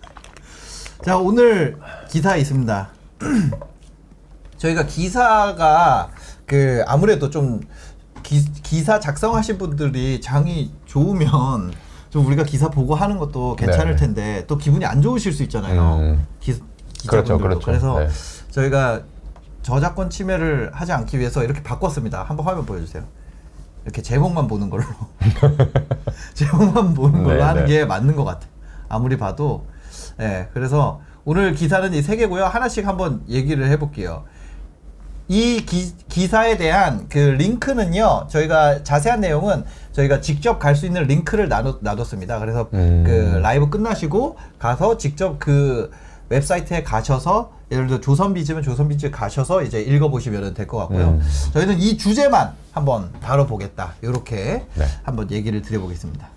자 오늘 기사 있습니다 저희가 기사가 그 아무래도 좀 기, 기사 작성하신 분들이 장이 좋으면 좀 우리가 기사 보고 하는 것도 괜찮을 네. 텐데 또 기분이 안 좋으실 수 있잖아요. 음. 기, 그렇죠, 기자분들도. 그렇죠. 그래서 네. 저희가 저작권 침해를 하지 않기 위해서 이렇게 바꿨습니다. 한번 화면 보여주세요. 이렇게 제목만 보는 걸로 제목만 보는 걸로 네, 하는 네. 게 맞는 것 같아요. 아무리 봐도 예 그래서 오늘 기사는 이 세 개고요. 하나씩 한번 얘기를 해볼게요. 이 기, 사에 대한 그 링크는요 저희가 자세한 내용은 저희가 직접 갈 수 있는 링크를 나눠, 놔뒀습니다 그래서 음. 그 라이브 끝나시고 가서 직접 그 웹사이트에 가셔서 예를 들어 조선비즈면 조선비즈 가셔서 이제 읽어보시면 될 것 같고요 음. 저희는 이 주제만 한번 다뤄보겠다 이렇게 네. 한번 얘기를 드려보겠습니다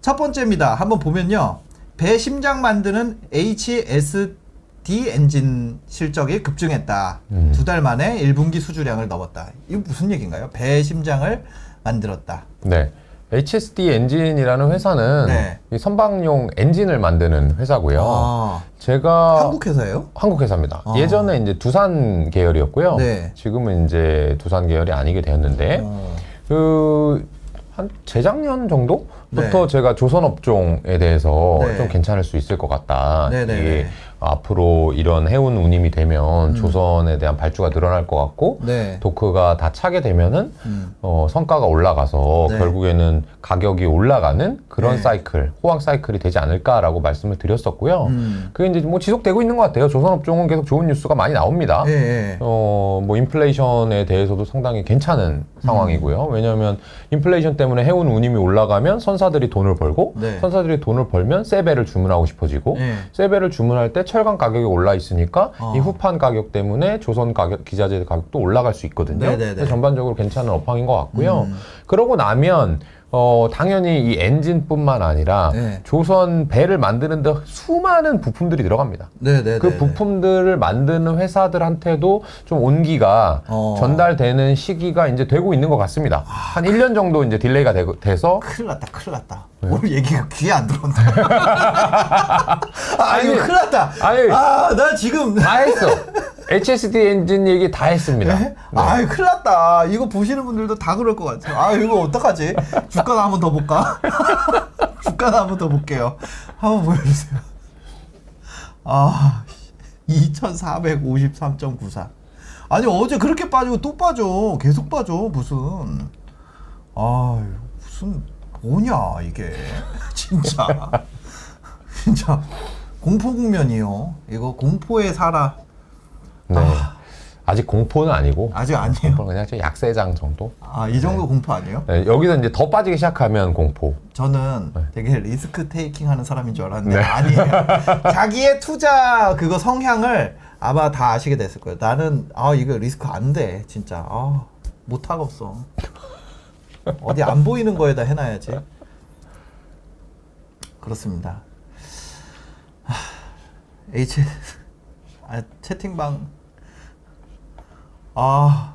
첫 번째입니다 한번 보면요 배 심장 만드는 HSD 엔진 실적이 급증했다. 음. 두달 만에 1분기 수주량을 넘었다. 이거 무슨 얘기인가요? 배 심장을 만들었다. 네. HSD 엔진이라는 회사는 네. 이 선박용 엔진을 만드는 회사고요. 아, 제가 한국 회사예요? 한국 회사입니다. 아. 예전에 이제 두산 계열이었고요. 네. 지금은 이제 두산 계열이 아니게 되었는데 어, 그한 재작년 정도 부터 네. 제가 조선업종에 대해서 네. 좀 괜찮을 수 있을 것 같다. 네네네. 이게 앞으로 이런 해운 운임이 되면 조선에 대한 발주가 늘어날 것 같고 음. 네. 도크가 다 차게 되면은 음. 어, 성과가 올라가서 네. 결국에는 가격이 올라가는 그런 네. 사이클, 호황 사이클이 되지 않을까라고 말씀을 드렸었고요. 음. 그게 이제 뭐 지속되고 있는 것 같아요. 조선 업종은 계속 좋은 뉴스가 많이 나옵니다. 예, 예. 어, 뭐 인플레이션에 대해서도 상당히 괜찮은 상황이고요. 왜냐하면 인플레이션 때문에 해운 운임이 올라가면 선사들이 돈을 벌고 네. 선사들이 돈을 벌면 새 배를 주문하고 싶어지고 네. 새 배를 주문할 때 철강 가격이 올라 있으니까 어. 이 후판 가격 때문에 조선 가격 기자재 가격도 올라갈 수 있거든요. 네네네. 그래서 전반적으로 괜찮은 업황인 것 같고요. 음. 그러고 나면 어 당연히 이 엔진뿐만 아니라 네. 조선 배를 만드는데 수많은 부품들이 들어갑니다. 네 네. 그 부품들을 만드는 회사들한테도 좀 온기가 어. 전달되는 시기가 이제 되고 있는 것 같습니다. 한 1년 정도 이제 delay가 되, 돼서 큰일 났다, 큰일 났다. 네. 오늘 얘기가 귀에 안 들어온다. 아, 이거 아니, 큰일 났다. 아니. 아, 나 지금. 다 했어. HSD 엔진 얘기 다 했습니다. 네? 아, 큰일 났다. 이거 보시는 분들도 다 그럴 것 같아요. 아, 이거 어떡하지? 주가나 한번 더 볼까? 주가나 한번 더 볼게요. 한번 보여주세요. 아, 2453.94. 아니, 어제 그렇게 빠지고 또 빠져. 계속 빠져, 무슨. 아, 무슨, 뭐냐, 이게. 진짜. 진짜. 공포 국면이요. 이거 공포에 살아. 네. 아직 공포는 아니고 아직 아니에요. 그냥 좀 약세장 정도. 아, 이 정도 공포 아니에요? 네, 여기서 이제 더 빠지기 시작하면 공포. 저는 되게 리스크 테이킹 하는 사람인 줄 알았는데 네. 아니에요. 자기의 투자 그거 성향을 아마 다 아시게 됐을 거예요. 나는 아 이거 리스크 안 돼. 진짜 아 못하겠어. 어디 안 보이는 거에다 해놔야지. 그렇습니다. 하, H 아, 채팅방 아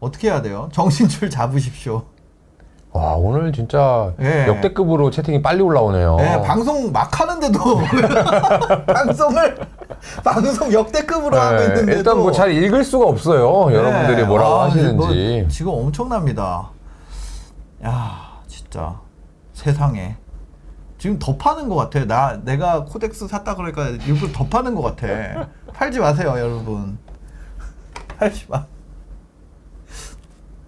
어떻게 해야 돼요? 정신줄 잡으십시오. 와 오늘 진짜 예. 역대급으로 채팅이 빨리 올라오네요. 네, 방송 막 하는데도 방송을 방송 역대급으로 하고 네, 있는데도 일단 뭐 잘 읽을 수가 없어요. 네. 여러분들이 뭐라고 아, 하시는지. 뭐 지금 엄청납니다. 야, 진짜 세상에 지금 더 파는 것 같아. 나 내가 코덱스 샀다 그러니까 일부러 더 파는 것 같아. 팔지 마세요, 여러분. 팔지 마.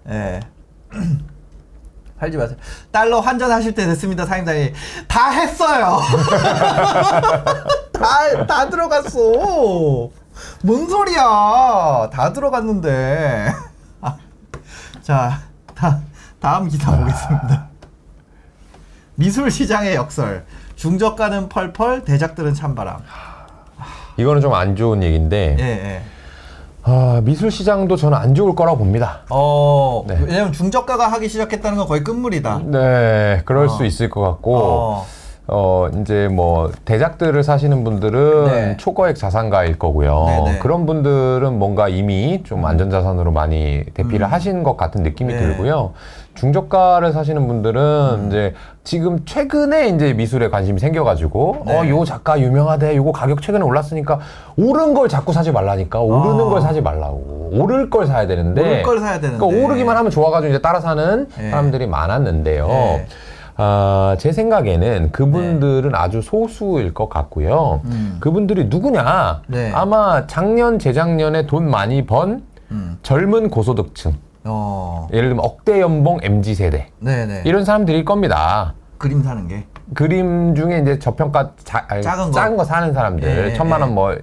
예. 팔지 마세요. 달러 환전하실 때 됐습니다, 사임장님. 다 했어요. 다, 다 들어갔어. 뭔 소리야. 다 들어갔는데. 아, 자, 다, 다음 기사 보겠습니다. 미술 시장의 역설. 중저가는 펄펄, 대작들은 찬바람. 이거는 좀 안 좋은 얘기인데 예, 예. 아, 미술 시장도 저는 안 좋을 거라고 봅니다. 어, 네. 왜냐면 중저가가 하기 시작했다는 건 거의 끝물이다. 네, 그럴 어. 수 있을 것 같고 어, 어, 이제 뭐, 대작들을 사시는 분들은 네. 초거액 자산가일 거고요. 네네. 그런 분들은 뭔가 이미 좀 안전자산으로 많이 대피를 음. 하신 것 같은 느낌이 네. 들고요. 중저가를 사시는 분들은 음. 이제 지금 최근에 이제 미술에 관심이 생겨가지고, 네. 어, 요 작가 유명하대. 요거 가격 최근에 올랐으니까 오른 걸 자꾸 사지 말라니까. 오르는 아. 걸 사지 말라고. 오를 걸 사야 되는데. 오를 걸 사야 되는데. 그러니까 오르기만 하면 좋아가지고 이제 따라 사는 네. 사람들이 많았는데요. 네. 아, 제 생각에는 그분들은 아주 소수일 것 같고요. 음. 그분들이 누구냐? 네. 아마 작년, 재작년에 돈 많이 번 음. 젊은 고소득층. 어, 예를 들면 억대 연봉 MZ 세대. 네네. 이런 사람들일 겁니다. 그림 사는 게. 그림 중에 이제 저평가 자, 아니, 작은 거. 작은 거 사는 사람들, 예, 천만 예. 원뭐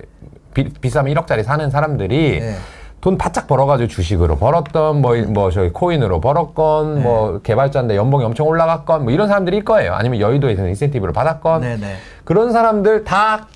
비싸면 1억짜리 사는 사람들이 네. 돈 바짝 벌어가지고 주식으로 벌었던 뭐, 뭐 저기 코인으로 벌었건 네. 뭐 개발자인데 연봉이 엄청 올라갔건 뭐 이런 사람들일 거예요. 아니면 여의도에서 인센티브를 받았건 네네. 그런 사람들 다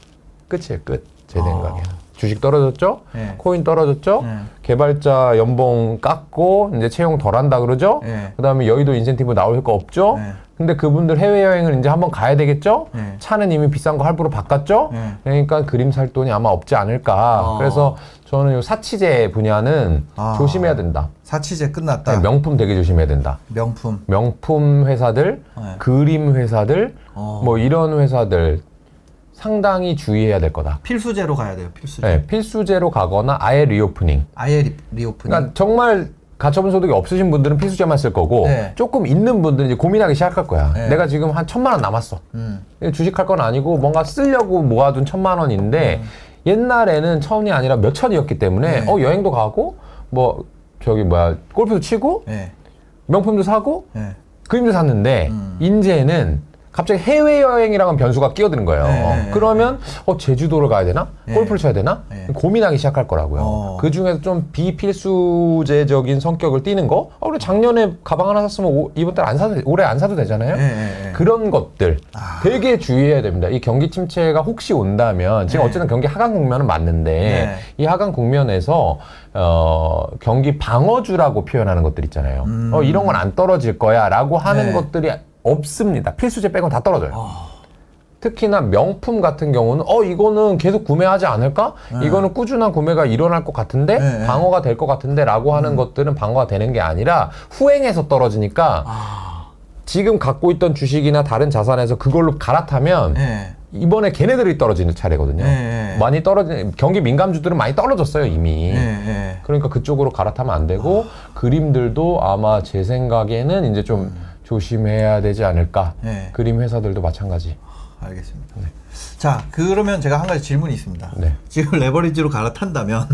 끝이에요. 끝. 제 아. 생각에. 주식 떨어졌죠? 네. 코인 떨어졌죠? 네. 개발자 연봉 깎고 이제 채용 덜 한다 그러죠? 네. 그다음에 여의도 인센티브 나올 거 없죠? 네. 근데 그분들 해외 여행을 이제 한번 가야 되겠죠? 네. 차는 이미 비싼 거 할부로 바꿨죠? 네. 그러니까 그림 살 돈이 아마 없지 않을까. 어. 그래서 저는 이 사치제 분야는 아. 조심해야 된다. 사치제 끝났다. 네, 명품 되게 조심해야 된다. 명품. 명품 회사들, 네. 그림 회사들, 어. 뭐 이런 회사들 상당히 주의해야 될 거다. 필수재로 가야 돼요. 필수재. 네, 필수재로 가거나 아예 reopening. 아예 리, reopening. 그러니까 정말 가처분 소득이 없으신 분들은 필수재만 쓸 거고 네. 조금 있는 분들은 이제 고민하기 시작할 거야. 네. 내가 지금 한 천만 원 남았어. 음. 주식할 건 아니고 뭔가 쓰려고 모아둔 천만 원인데 옛날에는 천이 아니라 몇 천이었기 때문에 네. 어 여행도 가고 뭐 저기 뭐야 골프도 치고 네. 명품도 사고 네. 그림도 샀는데 음. 이제는 갑자기 해외여행이랑은 변수가 끼어드는 거예요. 네. 그러면 어, 제주도를 가야 되나? 네. 골프를 쳐야 되나? 네. 고민하기 시작할 거라고요. 어. 그 중에서 좀 비필수제적인 성격을 띠는 거? 어, 그래 작년에 가방 하나 샀으면 오- 이번 달 안 사도 돼- 올해 안 사도 되잖아요. 예, 예, 예. 그런 것들 아. 되게 주의해야 됩니다. 이 경기 침체가 혹시 온다면 지금 네. 어쨌든 경기 하강 국면은 맞는데 네. 이 하강 국면에서 어, 경기 방어주라고 표현하는 것들 있잖아요. 음. 어, 이런 건 안 떨어질 거야 라고 하는 네. 것들이 없습니다. 필수제 빼곤 다 떨어져요. 아. 특히나 명품 같은 경우는 어 이거는 계속 구매하지 않을까? 네. 이거는 꾸준한 구매가 일어날 것 같은데 네. 방어가 될 것 같은데라고 하는 것들은 방어가 되는 게 아니라 후행해서 떨어지니까 아. 지금 갖고 있던 주식이나 다른 자산에서 그걸로 갈아타면 예. 이번에 걔네들이 떨어지는 차례거든요. 네. 많이 떨어진 경기 민감주들은 많이 떨어졌어요 이미. 그러니까 그쪽으로 갈아타면 안 되고 그림들도 아마 제 생각에는 이제 좀 조심해야 되지 않을까. 네. 그림 회사들도 마찬가지. 알겠습니다. 자, 그러면 제가 한 가지 질문이 있습니다. 네. 지금 레버리지로 갈아탄다면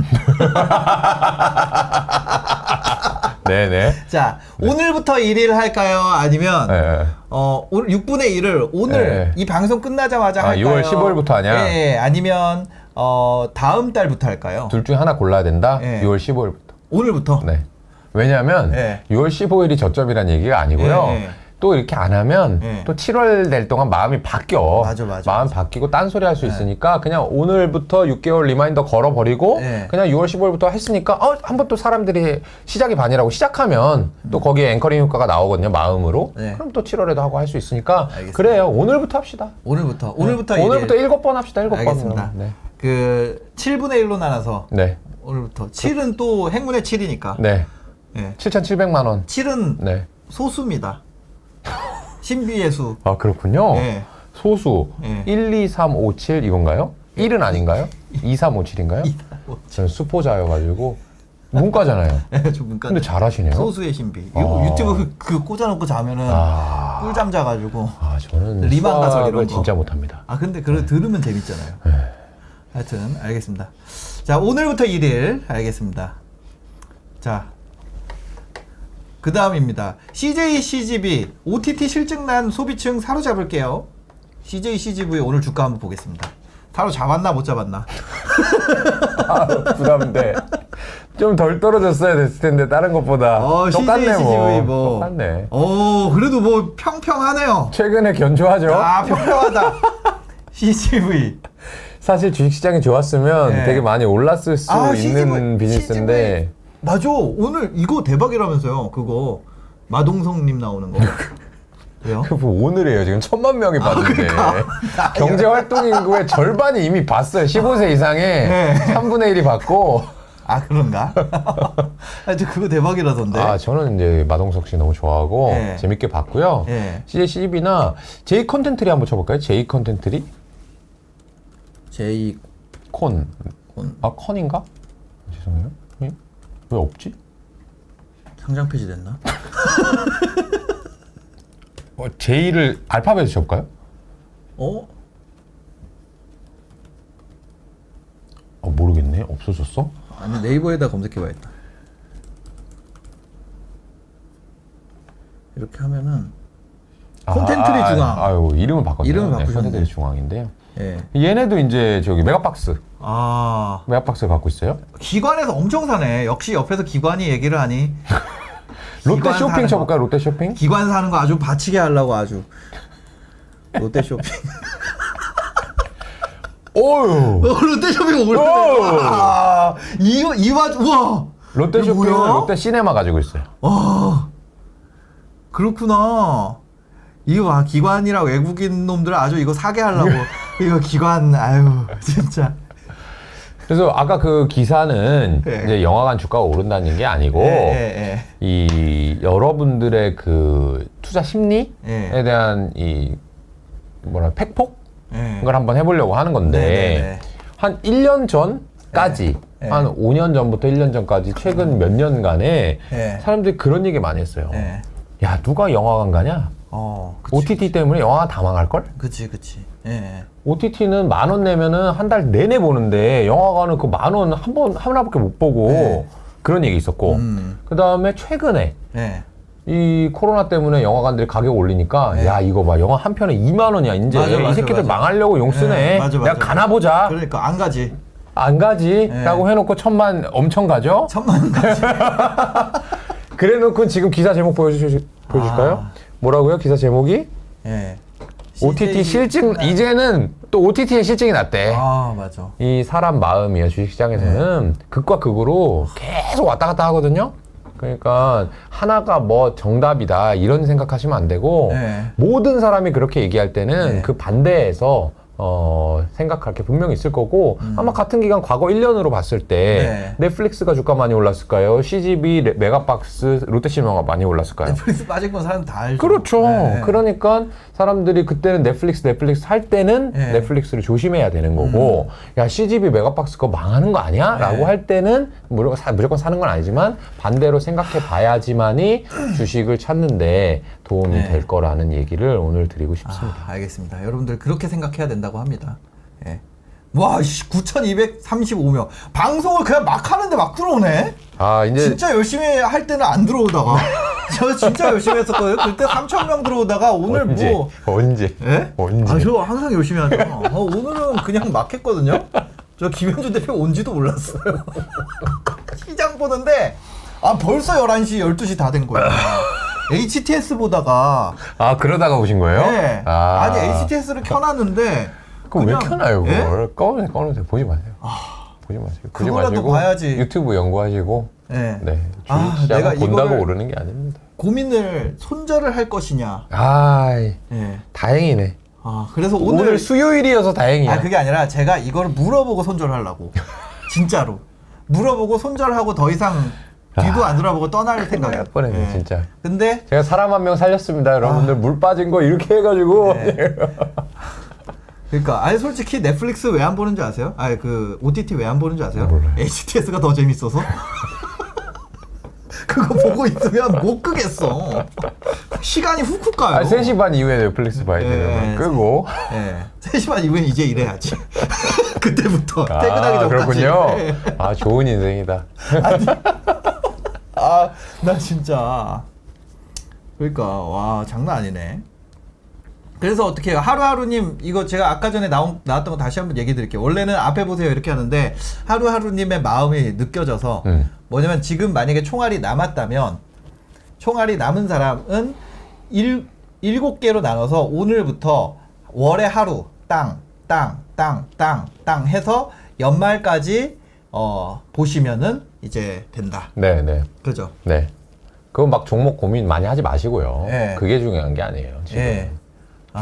네네. 자, 오늘부터 1일 할까요? 아니면 네. 어, 오늘 6분의 1을 오늘 네. 이 방송 끝나자마자 아, 할까요? 6월 15일부터 하냐? 예, 예. 아니면 어, 다음 달부터 할까요? 둘 중에 하나 골라야 된다. 네. 6월 15일부터. 오늘부터. 네. 왜냐하면 네. 6월 15일이 저점이라는 얘기가 아니고요. 네, 네. 또 이렇게 안 하면 네. 또 7월 될 동안 마음이 바뀌어. 맞아, 맞아, 마음 맞아. 바뀌고 딴소리 할 수 있으니까 그냥 오늘부터 6개월 reminder 걸어버리고 네. 그냥 6월 15일부터 했으니까 어, 한 번 또 사람들이 시작이 반이라고 시작하면 또 거기에 anchoring 효과가 나오거든요. 마음으로. 네. 그럼 또 7월에도 하고 할 수 있으니까 알겠습니다. 그래요. 오늘부터 합시다. 오늘부터. 오늘부터 네. 1일. 오늘부터 일곱 번 합시다. 일곱 번. 알겠습니다. 네. 그 7분의 1로 나눠서 네. 오늘부터 7은 또 행운의 7이니까. 네. 예. 7,700만 원. 7은 네. 소수입니다. 신비의 수. 아, 그렇군요. 네. 소수 네. 1, 2, 3, 5, 7 이건가요? 1은 아닌가요? 2, 3, 5, 7인가요? 저는 수포자여가지고 문과잖아요. 예, 좀 문과. 근데 잘하시네요. 소수의 신비. 아. 유튜브 그 꽂아놓고 자면은 아, 꿀잠 자가지고. 아 저는 리만 수학을 이런 거. 진짜 못합니다. 아 근데 그걸 들으면 재밌잖아요. 네. 하여튼 알겠습니다. 자 오늘부터 1일 알겠습니다. 자. 그 다음입니다. CJ CGV OTT 실증난 소비층 사로잡을게요. CJ CGV 오늘 주가 한번 보겠습니다. 사로잡았나 못 잡았나? 아, 부담돼. 좀 덜 떨어졌어야 됐을 텐데 다른 것보다 어, 똑같네 CJ 뭐. CGV 뭐. 똑같네. 오 그래도 뭐 평평하네요. 최근에 견조하죠. 아 평평하다. CGV. 사실 주식시장이 좋았으면 네. 되게 많이 올랐을 수 아, 있는 CGV. 비즈니스인데 맞아. 오늘 이거 대박이라면서요. 그거 마동성님 나오는 거. 왜요? 그뭐 오늘이에요. 지금 천만 명이 봤는데 그러니까. 경제 활동 인구의 절반이 이미 봤어요. 15세 이상의 네. 3분의 1이 봤고. 아 그런가? 하여튼 그거 대박이라던데. 아 저는 이제 마동석 씨 너무 좋아하고 네. 재밌게 봤고요. 네. CJ CGV나 J 컨텐트리 한번 쳐볼까요? J 컨텐트리 제이 콘. 콘. 아 컨인가? 죄송해요. 예? 왜 없지? 상장 폐지 됐나? 어, J를 알파벳으로 쳐볼까요? 어? 어, 모르겠네. 없어졌어? 아니 네이버에다 검색해봐야겠다. 이렇게 하면은 아, 중앙. 아, 유 이름을 바꿨네요. 이름을 네, 바꾸셨네. 콘텐트리 중앙인데요. 예. 얘네도 이제 저기 메가박스, 아 메가박스 갖고 있어요. 기관에서 엄청 사네. 역시 옆에서 기관이 얘기를 하니 롯데 기관 쇼핑 거. 쳐볼까 요? 롯데 쇼핑? 기관 사는 거 아주 바치게 하려고 아주 롯데 쇼핑. 오유. 어, 롯데 쇼핑 오르네. 오! 와, 이거 이와 우와. 롯데 쇼핑은 뭐야? 롯데 시네마 가지고 있어요. 와. 그렇구나. 이거 봐 기관이랑 외국인 놈들 아주 이거 사게 하려고 이거 기관 아유 진짜. 그래서 아까 그 기사는 네. 이제 영화관 주가가 오른다는 게 아니고 예, 예, 이 여러분들의 그 투자 심리에 예. 대한 이 뭐라 팩폭 예. 걸 한번 해보려고 하는 건데 네, 네, 네. 한 1년 전까지 네. 한 5년 전부터 1년 전까지 최근 몇 년간에 네. 사람들이 그런 얘기 많이 했어요. 예. 야 누가 영화관 가냐? 어. 그치, OTT 때문에 영화관 다 망할 걸? 그치 그치. 예. OTT는 만 원 내면은 한 달 내내 보는데 영화관은 그 만 원 한 번 하나밖에 못 보고 네. 그런 얘기 있었고 음. 그 다음에 최근에 예. 이 코로나 때문에 영화관들이 가격 올리니까 네. 야 이거 봐 영화 한 편에 2만 원이야 이제 맞아, 맞아, 이 새끼들 맞아. 망하려고 용 쓰네 네, 맞아, 내가 맞아. 가나 보자 그러니까 안 가지. 안 가지라고 해놓고 천만 엄청 가죠 천만 가지. 그래놓고 지금 기사 제목 보여주실, 보여줄까요 아. 뭐라고요 기사 제목이 예. OTT 실증 이제는 또 OTT의 실증이 났대 아 맞아. 이 사람 마음이요 주식시장에서는 네. 극과 극으로 계속 왔다 갔다 하거든요. 그러니까 하나가 뭐 정답이다 이런 생각하시면 안 되고 네. 모든 사람이 그렇게 얘기할 때는 네. 그 반대에서 어, 생각할 게 분명히 있을 거고 아마 같은 기간 과거 1년으로 봤을 때 네. Netflix가 주가 많이 올랐을까요? CGV, 레- 메가박스, 롯데시네마가 많이 올랐을까요? 넷플릭스 빠진 건 사람 다 알죠. 그렇죠. 네. 그러니까 사람들이 그때는 Netflix Netflix 할 때는 네. Netflix를 조심해야 되는 거고 야 CGV 메가박스 거 망하는 거 아니야? 네. 라고 할 때는 무조건, 사, 무조건 사는 건 아니지만 반대로 생각해 봐야지만이 주식을 찾는데 도움이 네. 될 거라는 얘기를 오늘 드리고 싶습니다. 아, 알겠습니다. 여러분들 그렇게 생각해야 된다고 합니다. 예. 와, 씨, 9,235명. 방송을 그냥 막 하는데 막 들어오네? 아, 이제 진짜 열심히 할 때는 안 들어오다가. 저 진짜 열심히 했었거든요. 그때 3,000명 들어오다가 오늘 언제 뭐. 언제 예? 언제 아, 저 항상 열심히 하죠. 어, 오늘은 그냥 막 했거든요. 저 김현준 대표 온지도 몰랐어요. 시장 보는데, 아, 벌써 11시, 12시 다 된 거야. HTS 보다가, 아 그러다가 오신 거예요? 네. 아. 니 HTS를 켜놨는데, 그럼 왜 그냥- 켜나요 예? 그걸? 꺼놓으세요 꺼놓으세요 보지 마세요. 보지 마세요. 보지 그거라도 마시고 봐야지. 유튜브 연구하시고 예. 네. 아, 내가 본다고 이거를- 오르는 게 아닙니다. 고민을 손절을 할 것이냐. 아이, 예. 다행이네. 아, 그래서 오늘, 오늘, 수요일이어서 다행이야. 아, 그게 아니라 제가 이걸 물어보고 손절하려고. 진짜로. 물어보고 손절하고 더 이상 뒤도 안 돌아보고 떠날 생각이야. 할 뻔했네, 예. 진짜. 근데 제가 사람 한 명 살렸습니다. 여러분들 물 빠진 거 이렇게 해가지고. 네. 그러니까 아니 솔직히 넷플릭스 왜 안 보는 줄 아세요? 아니 그 OTT 왜 안 보는 줄 아세요? 몰라요. HTS가 더 재밌어서. 그거 보고 있으면 못 끄겠어. 시간이 훅훅 가요. 아, 3시 반 이후에 넷플릭스 봐야 예, 되는 예. 끄고. 예. 3시 반 이후엔 이제 일해야지. 그때부터 아, 퇴근하기 전까지. 그렇군요. 예. 아, 좋은 인생이다. 아, 나 진짜. 그러니까 와 장난 아니네. 그래서 어떻게 해요? 하루하루님 이거 제가 아까 전에 나온, 나왔던 거 다시 한번 얘기 드릴게요. 원래는 앞에 보세요 이렇게 하는데 하루하루님의 마음이 느껴져서 음. 뭐냐면 지금 만약에 총알이 남았다면 총알이 남은 사람은 일, 일곱 개로 나눠서 오늘부터 월에 하루 땅, 땅, 땅, 땅, 땅 해서 연말까지 어, 보시면은 이제 된다. 네, 네. 그죠? 네. 그건 막 종목 고민 많이 하지 마시고요. 예. 그게 중요한 게 아니에요. 지금. 예.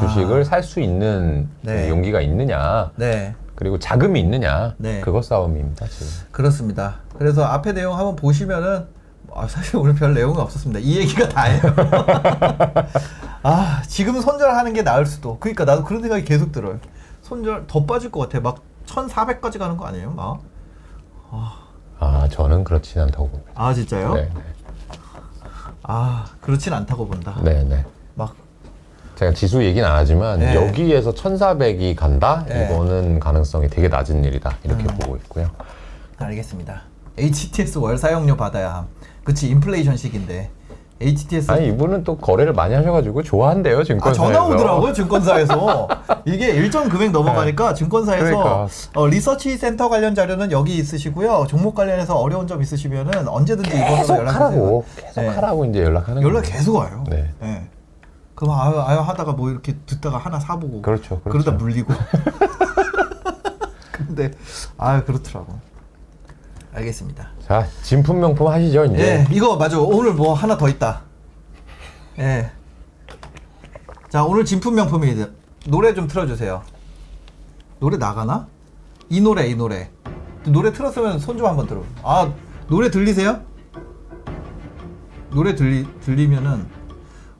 주식을 살수 있는 네. 용기가 있느냐, 네, 그리고 자금이 있느냐, 네. 그것 싸움입니다, 지금. 그렇습니다. 그래서 앞에 내용 한번 보시면은 아, 사실 오늘 별 내용은 없었습니다. 이 얘기가 다예요. 아, 지금 손절하는 게 나을 수도. 그러니까 나도 그런 생각이 계속 들어요. 손절 더 빠질 것 같아. 막 1,400까지 가는 거 아니에요? 막. 아, 저는 그렇진 않다고 봅니다. 아, 진짜요? 네, 아, 그렇진 않다고 본다. 네, 네. 네. 막 제가 지수 얘기는 안 하지만 네. 여기에서 1,400이 간다? 네. 이거는 가능성이 되게 낮은 일이다. 이렇게 음. 보고 있고요. 알겠습니다. HTS 월 사용료 받아야 함. 그치 인플레이션식인데 HTS 아니 이분은 또 거래를 많이 하셔가지고 좋아한대요 아, 증권사에서. 전화 오더라고요 증권사에서 이게 일정 금액 넘어가니까 증권사에서 그러니까. 어, 리서치 센터 관련 자료는 여기 있으시고요 종목 관련해서 어려운 점 있으시면은 언제든지 계속. 하라고 계속 네. 하라고 이제 연락하는 연락 거예요. 계속 와요. 네. 네. 그럼 아유 아유 하다가 뭐 이렇게 듣다가 하나 사보고 그렇죠, 그렇죠. 그러다 물리고. 근데 아유 그렇더라고. 알겠습니다. 자 진품 명품 하시죠 이제. 예, 이거 맞아. 오늘 뭐 하나 더 있다. 예. 자, 오늘 진품 명품이 노래 좀 틀어주세요. 노래 나가나? 이 노래, 이 노래. 노래 틀었으면 손 좀 한번 들어. 아, 노래 들리세요? 노래 들리 들리면은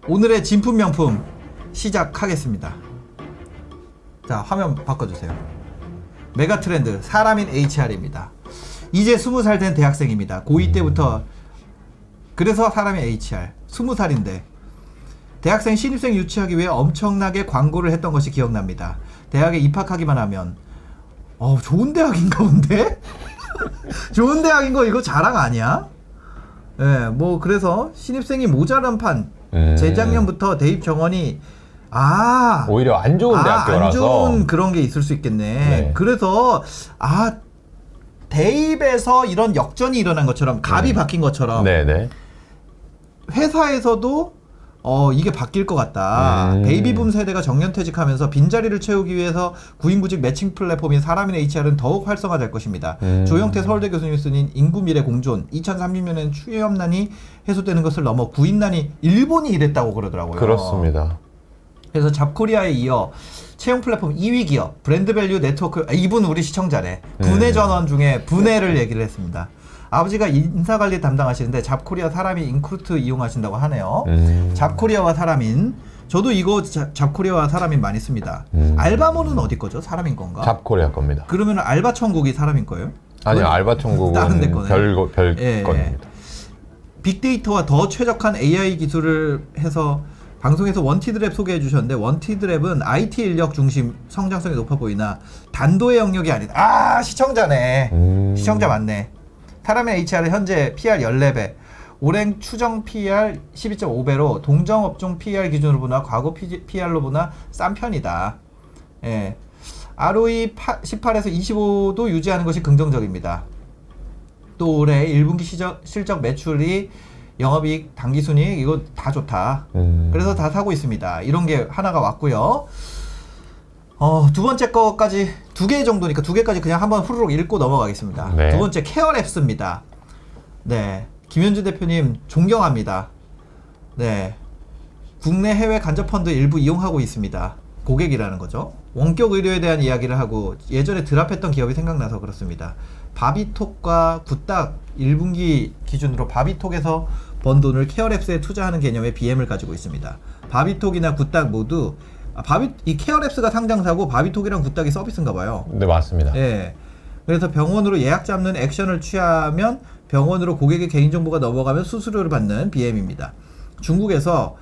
오늘의 진품 명품 시작하겠습니다. 자, 화면 바꿔주세요. 메가 트렌드 사람인 HR입니다. 이제 20살 된 대학생입니다. 고2 때부터 그래서 사람이 HR 20살인데 대학생 신입생 유치하기 위해 엄청나게 광고를 했던 것이 기억납니다. 대학에 입학하기만 하면 어 좋은 대학인가 본데? 좋은 대학인 거 이거 자랑 아니야? 예, 뭐 그래서 신입생이 모자란 판 음. 재작년부터 대입 정원이 아 오히려 안 좋은 아, 안 대학교라서 좋은 그런 게 있을 수 있겠네. 네. 그래서 아 대입에서 이런 역전이 일어난 것처럼 갑이 바뀐 것처럼 네네. 회사에서도 어 이게 바뀔 것 같다. 음. 베이비붐 세대가 정년퇴직하면서 빈자리를 채우기 위해서 구인구직 매칭 플랫폼인 사람인 HR은 더욱 활성화될 것입니다. 음. 조영태 서울대 교수님 쓰인 인구 미래 공존 2030년에는 취업난이 해소되는 것을 넘어 구인난이 일본이 이랬다고 그러더라고요. 그렇습니다. 그래서 잡코리아에 이어 채용 플랫폼 2위 기업 brand value 네트워크 아, 이분 우리 시청자네 분해 음. 전원 중에 분해를 얘기를 했습니다. 아버지가 인사관리 담당하시는데 잡코리아 사람인 인크루트 이용하신다고 하네요. 음. 잡코리아와 사람인 저도 이거 자- 잡코리아와 사람인 많이 씁니다. 음. 알바몬은 어디 거죠? 사람인 건가? 잡코리아 겁니다. 그러면 알바 천국이 사람인 거예요? 아니요, 알바 천국은 거네. 별, 별 예, 예. 건입니다. 빅데이터와 더 최적한 AI 기술을 해서 방송에서 원티드랩 소개해 주셨는데 원티드랩은 IT 인력 중심 성장성이 높아 보이나 단도의 영역이 아니다. 아 시청자네. 음. 시청자 맞네. 타라멘 HR은 현재 PR 14배, 올행 추정 PR 12.5배로 동정 업종 PR 기준으로 보나 과거 PR로 보나 싼 편이다. 예. ROE 18에서 25도 유지하는 것이 긍정적입니다. 또 올해 1분기 시적, 실적 매출이 영업이익 당기순이익 이거 다 좋다. 음. 그래서 다 사고 있습니다. 이런 게 하나가 왔고요. 어, 두 번째 거까지 두 개 정도니까 두 개까지 그냥 한번 후루룩 읽고 넘어가겠습니다. 네. 두 번째 케어랩스입니다. 네. 김현주 대표님 존경합니다. 네. 국내 해외 간접 펀드 일부 이용하고 있습니다. 고객이라는 거죠. 원격 의료에 대한 이야기를 하고 예전에 drop했던 기업이 생각나서 그렇습니다. 바비톡과 굿닥 1분기 기준으로 바비톡에서 번 돈을 케어랩스에 투자하는 개념의 BM을 가지고 있습니다. 바비톡이나 굿닥 모두 아, 바비 이 케어랩스가 상장사고 바비톡이랑 굿닥이 서비스인가 봐요. 네, 맞습니다. 예. 그래서 병원으로 예약 잡는 액션을 취하면 병원으로 고객의 개인정보가 넘어가면 수수료를 받는 BM입니다. 중국에서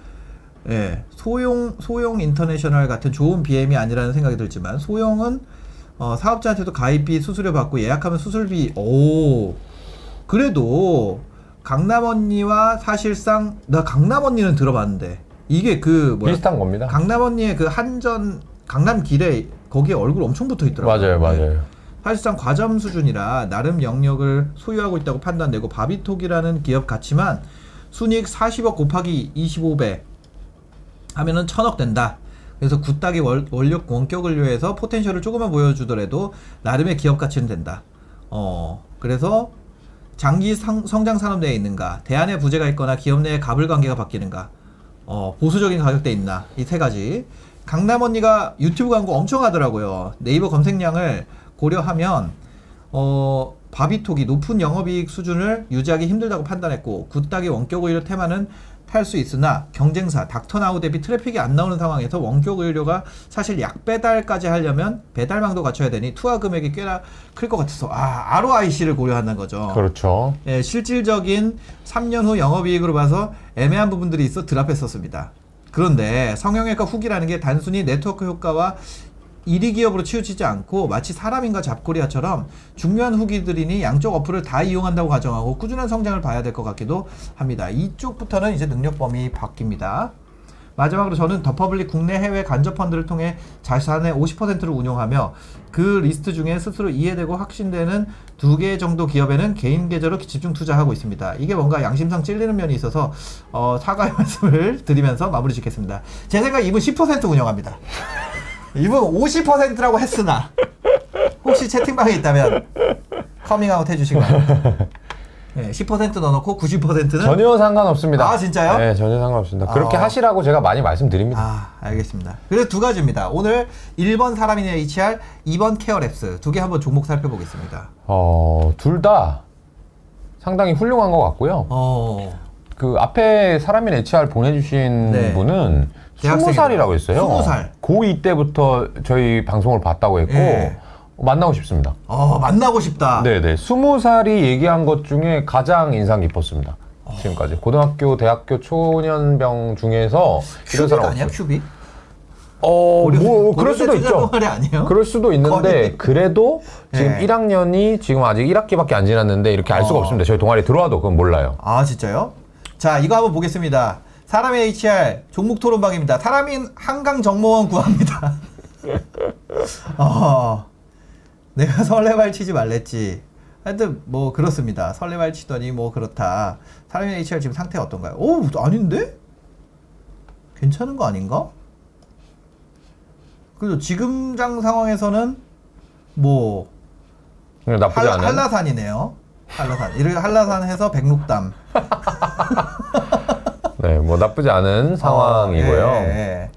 예, 소용 소용 인터내셔널 같은 좋은 BM이 아니라는 생각이 들지만 소용은 어, 사업자한테도 가입비 수수료 받고 예약하면 수술비 오 그래도 강남 언니와 사실상 나 강남 언니는 들어봤는데 이게 그 뭐야 비슷한 겁니다. 강남 언니의 그 한전 강남 길에 거기에 얼굴 엄청 붙어 있더라고요. 맞아요, 네. 맞아요. 사실상 과점 수준이라 나름 영역을 소유하고 있다고 판단되고 바비톡이라는 기업 가치만 순이익 40억 곱하기 25배 하면은 천억 된다. 그래서 굿닥이 월, 원력 원격 의료에서 potential을 조금만 보여주더라도 나름의 기업 가치는 된다. 어 그래서 장기 상, 성장 산업 내에 있는가, 대안의 부재가 있거나 기업 내의 갑을 관계가 바뀌는가, 어, 보수적인 가격대 있나 이 세 가지. 강남 언니가 유튜브 광고 엄청 하더라고요. 네이버 검색량을 고려하면 어, 바비톡이 높은 영업이익 수준을 유지하기 힘들다고 판단했고 굿닥의 원격 의료 테마는 탈수 있으나 경쟁사 닥터나우 대비 트래픽이 안 나오는 상황에서 원격 의료가 사실 약 배달까지 하려면 배달망도 갖춰야 되니 투하 금액이 꽤나 클 것 같아서 아 ROIC를 고려한다는 거죠. 그렇죠. 예, 실질적인 3년 후 영업이익으로 봐서 애매한 부분들이 있어 drop했었습니다. 그런데 성형외과 후기라는 게 단순히 네트워크 효과와 1위 기업으로 치우치지 않고 마치 사람인가 잡코리아처럼 중요한 후기들이니 양쪽 어플을 다 이용한다고 가정하고 꾸준한 성장을 봐야 될 것 같기도 합니다. 이쪽부터는 이제 능력 범위 바뀝니다. 마지막으로 저는 더퍼블릭 국내 해외 간접 펀드를 통해 자산의 50%를 운용하며 그 리스트 중에 스스로 이해되고 확신되는 두 개 정도 기업에는 개인 계좌로 집중 투자하고 있습니다. 이게 뭔가 양심상 찔리는 면이 있어서 어, 사과의 말씀을 드리면서 마무리 짓겠습니다. 제 생각 이분 10% 운영합니다. 이분 50%라고 했으나 혹시 채팅방에 있다면 커밍아웃 해주시고요. 네, 10% 넣어놓고 90%는 전혀 상관없습니다. 아, 진짜요? 네, 전혀 상관없습니다. 그렇게 아. 하시라고 제가 많이 말씀드립니다. 아, 알겠습니다. 그래서 두 가지입니다. 오늘 1번 사람인의 HR, 2번 케어랩스 두 개 한번 종목 살펴보겠습니다. 어, 둘 다 상당히 훌륭한 것 같고요. 어, 그 앞에 사람인 HR 보내주신 네. 분은 대학생이다. 20살이라고 했어요. 20살. 고2 때부터 저희 방송을 봤다고 했고, 예. 만나고 싶습니다. 어, 만나고 싶다. 네네. 20살이 얘기한 것 중에 가장 인상 깊었습니다. 지금까지. 고등학교, 대학교 초년병 중에서 이런 사람 아니야, 없어요. 큐빅? 어, 고려대- 뭐 그럴 수도 있죠. 그럴 수도 있는데 거의. 그래도 지금 네. 1학년이 지금 아직 1학기밖에 안 지났는데 이렇게 알 수가 어. 없습니다. 저희 동아리 들어와도 그건 몰라요. 아 진짜요? 자 이거 한번 보겠습니다. 사람의 HR 종목 토론방입니다. 사람인 한강 정모원 구합니다. 어, 내가 설레발 치지 말랬지. 하여튼 뭐 그렇습니다. 설레발 치더니 뭐 그렇다. 사람인 HR 지금 상태 어떤가요? 오 아닌데? 괜찮은 거 아닌가? 그래도 지금 장 상황에서는 뭐 나쁘지 한, 않은. 한라산이네요. 한라산. 이를 한라산 해서 백록담. 네, 뭐 나쁘지 않은 상황이고요. 어, 예, 예.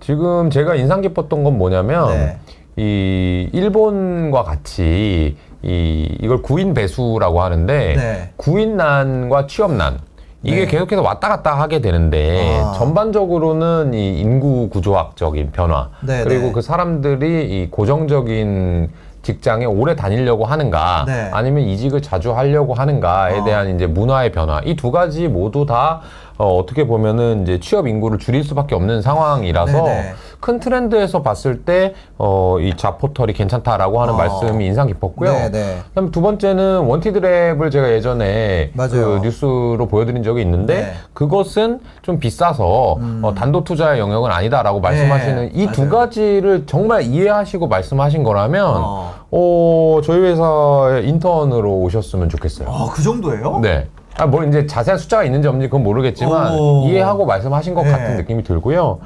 지금 제가 인상 깊었던 건 뭐냐면 네. 이 일본과 같이 이 이걸 구인 배수라고 하는데 네. 구인난과 취업난 이게 네. 계속해서 왔다 갔다 하게 되는데 아. 전반적으로는 이 인구 구조학적인 변화 네, 그리고 네. 그 사람들이 이 고정적인 직장에 오래 다니려고 하는가 네. 아니면 이직을 자주 하려고 하는가에 어. 대한 이제 문화의 변화 이 두 가지 모두 다 어, 어떻게 보면은 이제 취업 인구를 줄일 수밖에 없는 상황이라서 네네. 큰 트렌드에서 봤을 때 어, 이 자포털이 괜찮다라고 하는 어. 말씀이 인상 깊었고요. 네네. 그다음 두 번째는 원티드랩을 제가 예전에 맞아요. 그 뉴스로 보여드린 적이 있는데 네. 음. 그것은 좀 비싸서 어, 단독 투자의 영역은 아니다라고 말씀하시는 이두 네, 맞아요. 가지를 정말 이해하시고 말씀하신 거라면 어. 어, 저희 회사에 인턴으로 오셨으면 좋겠어요. 아, 그 정도예요? 네. 아, 뭐 이제 자세한 숫자가 있는지 없는지 그건 모르겠지만 오. 이해하고 말씀하신 것 네. 같은 느낌이 들고요.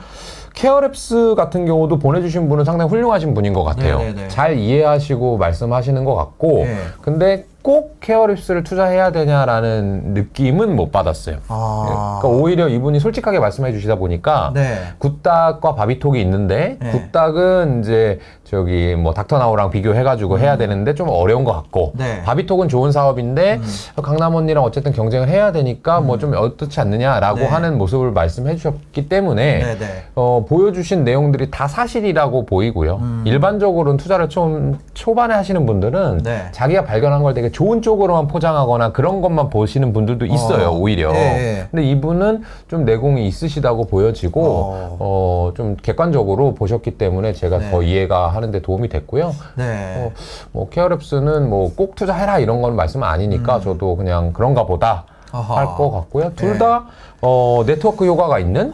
케어랩스 같은 경우도 보내주신 분은 상당히 훌륭하신 분인 것 같아요. 네네네. 잘 이해하시고 말씀하시는 것 같고, 네. 근데 꼭 케어랩스를 투자해야 되냐라는 느낌은 못 받았어요. 아. 그러니까 오히려 이분이 솔직하게 말씀해 주시다 보니까 네. 굿닭과 바비톡이 있는데 네. 굿닭은 이제 저기 뭐 닥터나우랑 비교해가지고 해야 되는데 좀 어려운 것 같고 음. 네. 음. 바비톡은 좋은 사업인데 강남 언니랑 어쨌든 경쟁을 해야 되니까 뭐 좀 어떻지 않느냐라고 네. 하는 모습을 말씀해 주셨기 때문에 네 네. 어, 보여주신 내용들이 다 사실이라고 보이고요. 음. 일반적으로는 투자를 좀 초반에 하시는 분들은 네. 자기가 발견한 걸 되게 좋은 쪽으로만 포장하거나 그런 것만 보시는 분들도 있어요, 어. 오히려. 예, 예. 근데 이분은 좀 내공이 있으시다고 보여지고, 어. 어, 좀 객관적으로 보셨기 때문에 제가 네. 더 이해가 하는데 도움이 됐고요. 네. 어, 뭐, 케어랩스는 뭐 꼭 투자해라 이런 건 말씀 은 아니니까 저도 그냥 그런가 보다 음. 아하. 할것 같고요. 둘 네. 다, 어, 네트워크 효과가 있는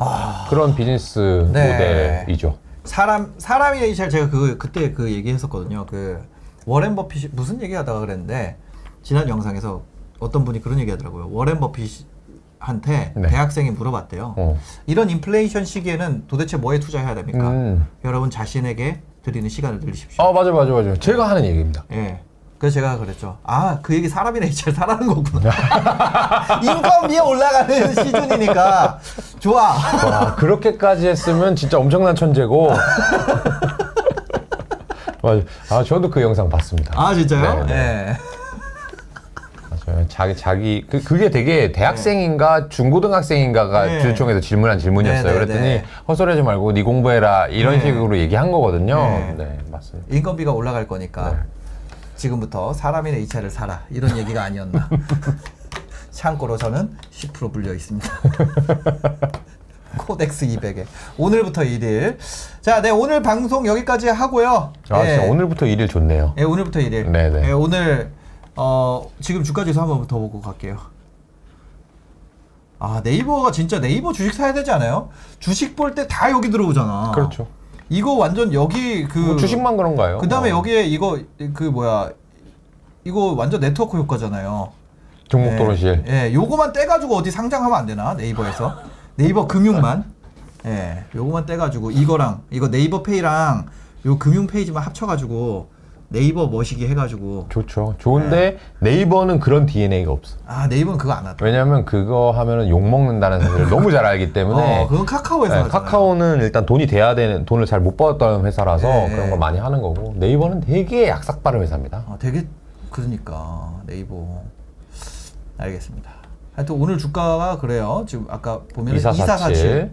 그런 비즈니스 네. 모델이죠. 사람 사람이 HR 제가 그 그때 그 얘기했었거든요. 그 워렌 버핏이 무슨 얘기하다가 그랬는데 지난 영상에서 어떤 분이 그런 얘기하더라고요. 워렌 버핏한테 네. 대학생이 물어봤대요. 어. 이런 인플레이션 시기에는 도대체 뭐에 투자해야 됩니까? 음. 여러분 자신에게 드리는 시간을 늘리십시오. 아, 맞아, 맞아, 맞아. 제가 하는 얘기입니다. 예. 그래서 제가 그랬죠. 아, 그 얘기 사람이나 HR 사라는 거구나. 인건비에 올라가는 시즌이니까 좋아. 와, 그렇게까지 했으면 진짜 엄청난 천재고. 맞아. 아, 저도 그 영상 봤습니다. 아, 진짜요? 네, 네. 예. 맞아요. 자기 자기 그 그게 되게 대학생인가 중고등학생인가가 네. 주총에서 질문한 질문이었어요. 네, 네, 그랬더니 네. 헛소리하지 말고 네 공부해라 이런 네. 식으로 얘기한 거거든요. 네. 네, 맞습니다. 인건비가 올라갈 거니까 네. 지금부터 사람이나 HR을 사라 이런 얘기가 아니었나. 참고로 저는 10% 불려 있습니다. 코덱스 200에 오늘부터 1일. 자, 네 오늘 방송 여기까지 하고요. 아, 네. 진짜 오늘부터 일일 좋네요. 네, 오늘부터 1일. 네네. 네, 오늘 어, 지금 주가지수 한번 더 보고 갈게요. 아 네이버가 진짜 네이버 주식 사야 되지 않아요? 주식 볼 때 다 여기 들어오잖아. 그렇죠. 이거 완전 여기 그 뭐 주식만 그런가요? 그 다음에 어. 여기에 이거 그 뭐야 이거 완전 네트워크 효과잖아요. 종목 예, 토론실. 예, 요거만 떼가지고 어디 상장하면 안 되나 네이버에서 네이버 금융만 예, 요거만 떼가지고 이거랑 이거 네이버 페이랑 요 금융 페이지만 합쳐가지고 네이버 머시기 해가지고 좋죠. 좋은데 네이버는 그런 DNA가 없어. 아 네이버는 그거 안 하더라. 왜냐하면 그거 하면은 욕 먹는다는 사실을 너무 잘 알기 때문에 어, 그건 카카오에서 네, 하잖아요. 카카오는 일단 돈이 돼야 되는 돈을 잘못 벌었던 회사라서 네. 그런 걸 많이 하는 거고 네이버는 되게 약삭 빠른 회사입니다. 아, 되게 그러니까 네이버 알겠습니다. 하여튼 오늘 주가가 그래요. 지금 아까 보면 2447.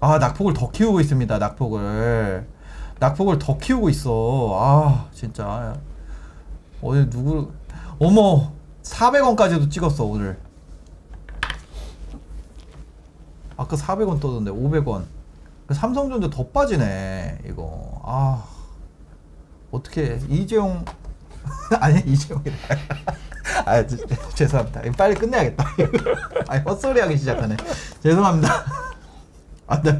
아 낙폭을 더 키우고 있습니다. 낙폭을 낙폭을 더 키우고 있어. 아 진짜 오늘 누구 어머 400원까지도 찍었어 오늘. 아까 400원 떠던데 500원. 그 삼성전자 더 빠지네 이거. 아 어떻게 이재용 아니 이재용이래. 아 지- 죄송합니다. 빨리 끝내야겠다. 아니 헛소리 하기 시작하네. 죄송합니다. 아, 나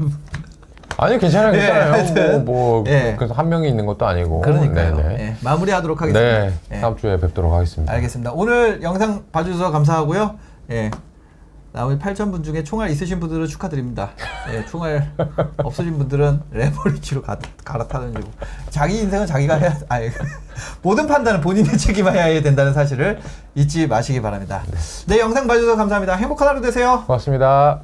아니 괜찮아요, 예, 괜찮아요. 하여튼, 뭐, 뭐 예. 그래서 한 명이 있는 것도 아니고. 그러니까요. 네네. 예, 마무리하도록 하겠습니다. 네, 예. 다음 주에 뵙도록 하겠습니다. 알겠습니다. 오늘 영상 봐주셔서 감사하고요. 예. 나머지 8,000분 중에 총알 있으신 분들은 축하드립니다. 예, 총알 없으신 분들은 레버리지로 가, 갈아타는 고 자기 인생은 자기가 해야, 아니, 모든 판단은 본인이 책임해야 된다는 사실을 잊지 마시기 바랍니다. 네, 영상 봐주셔서 감사합니다. 행복한 하루 되세요. 고맙습니다.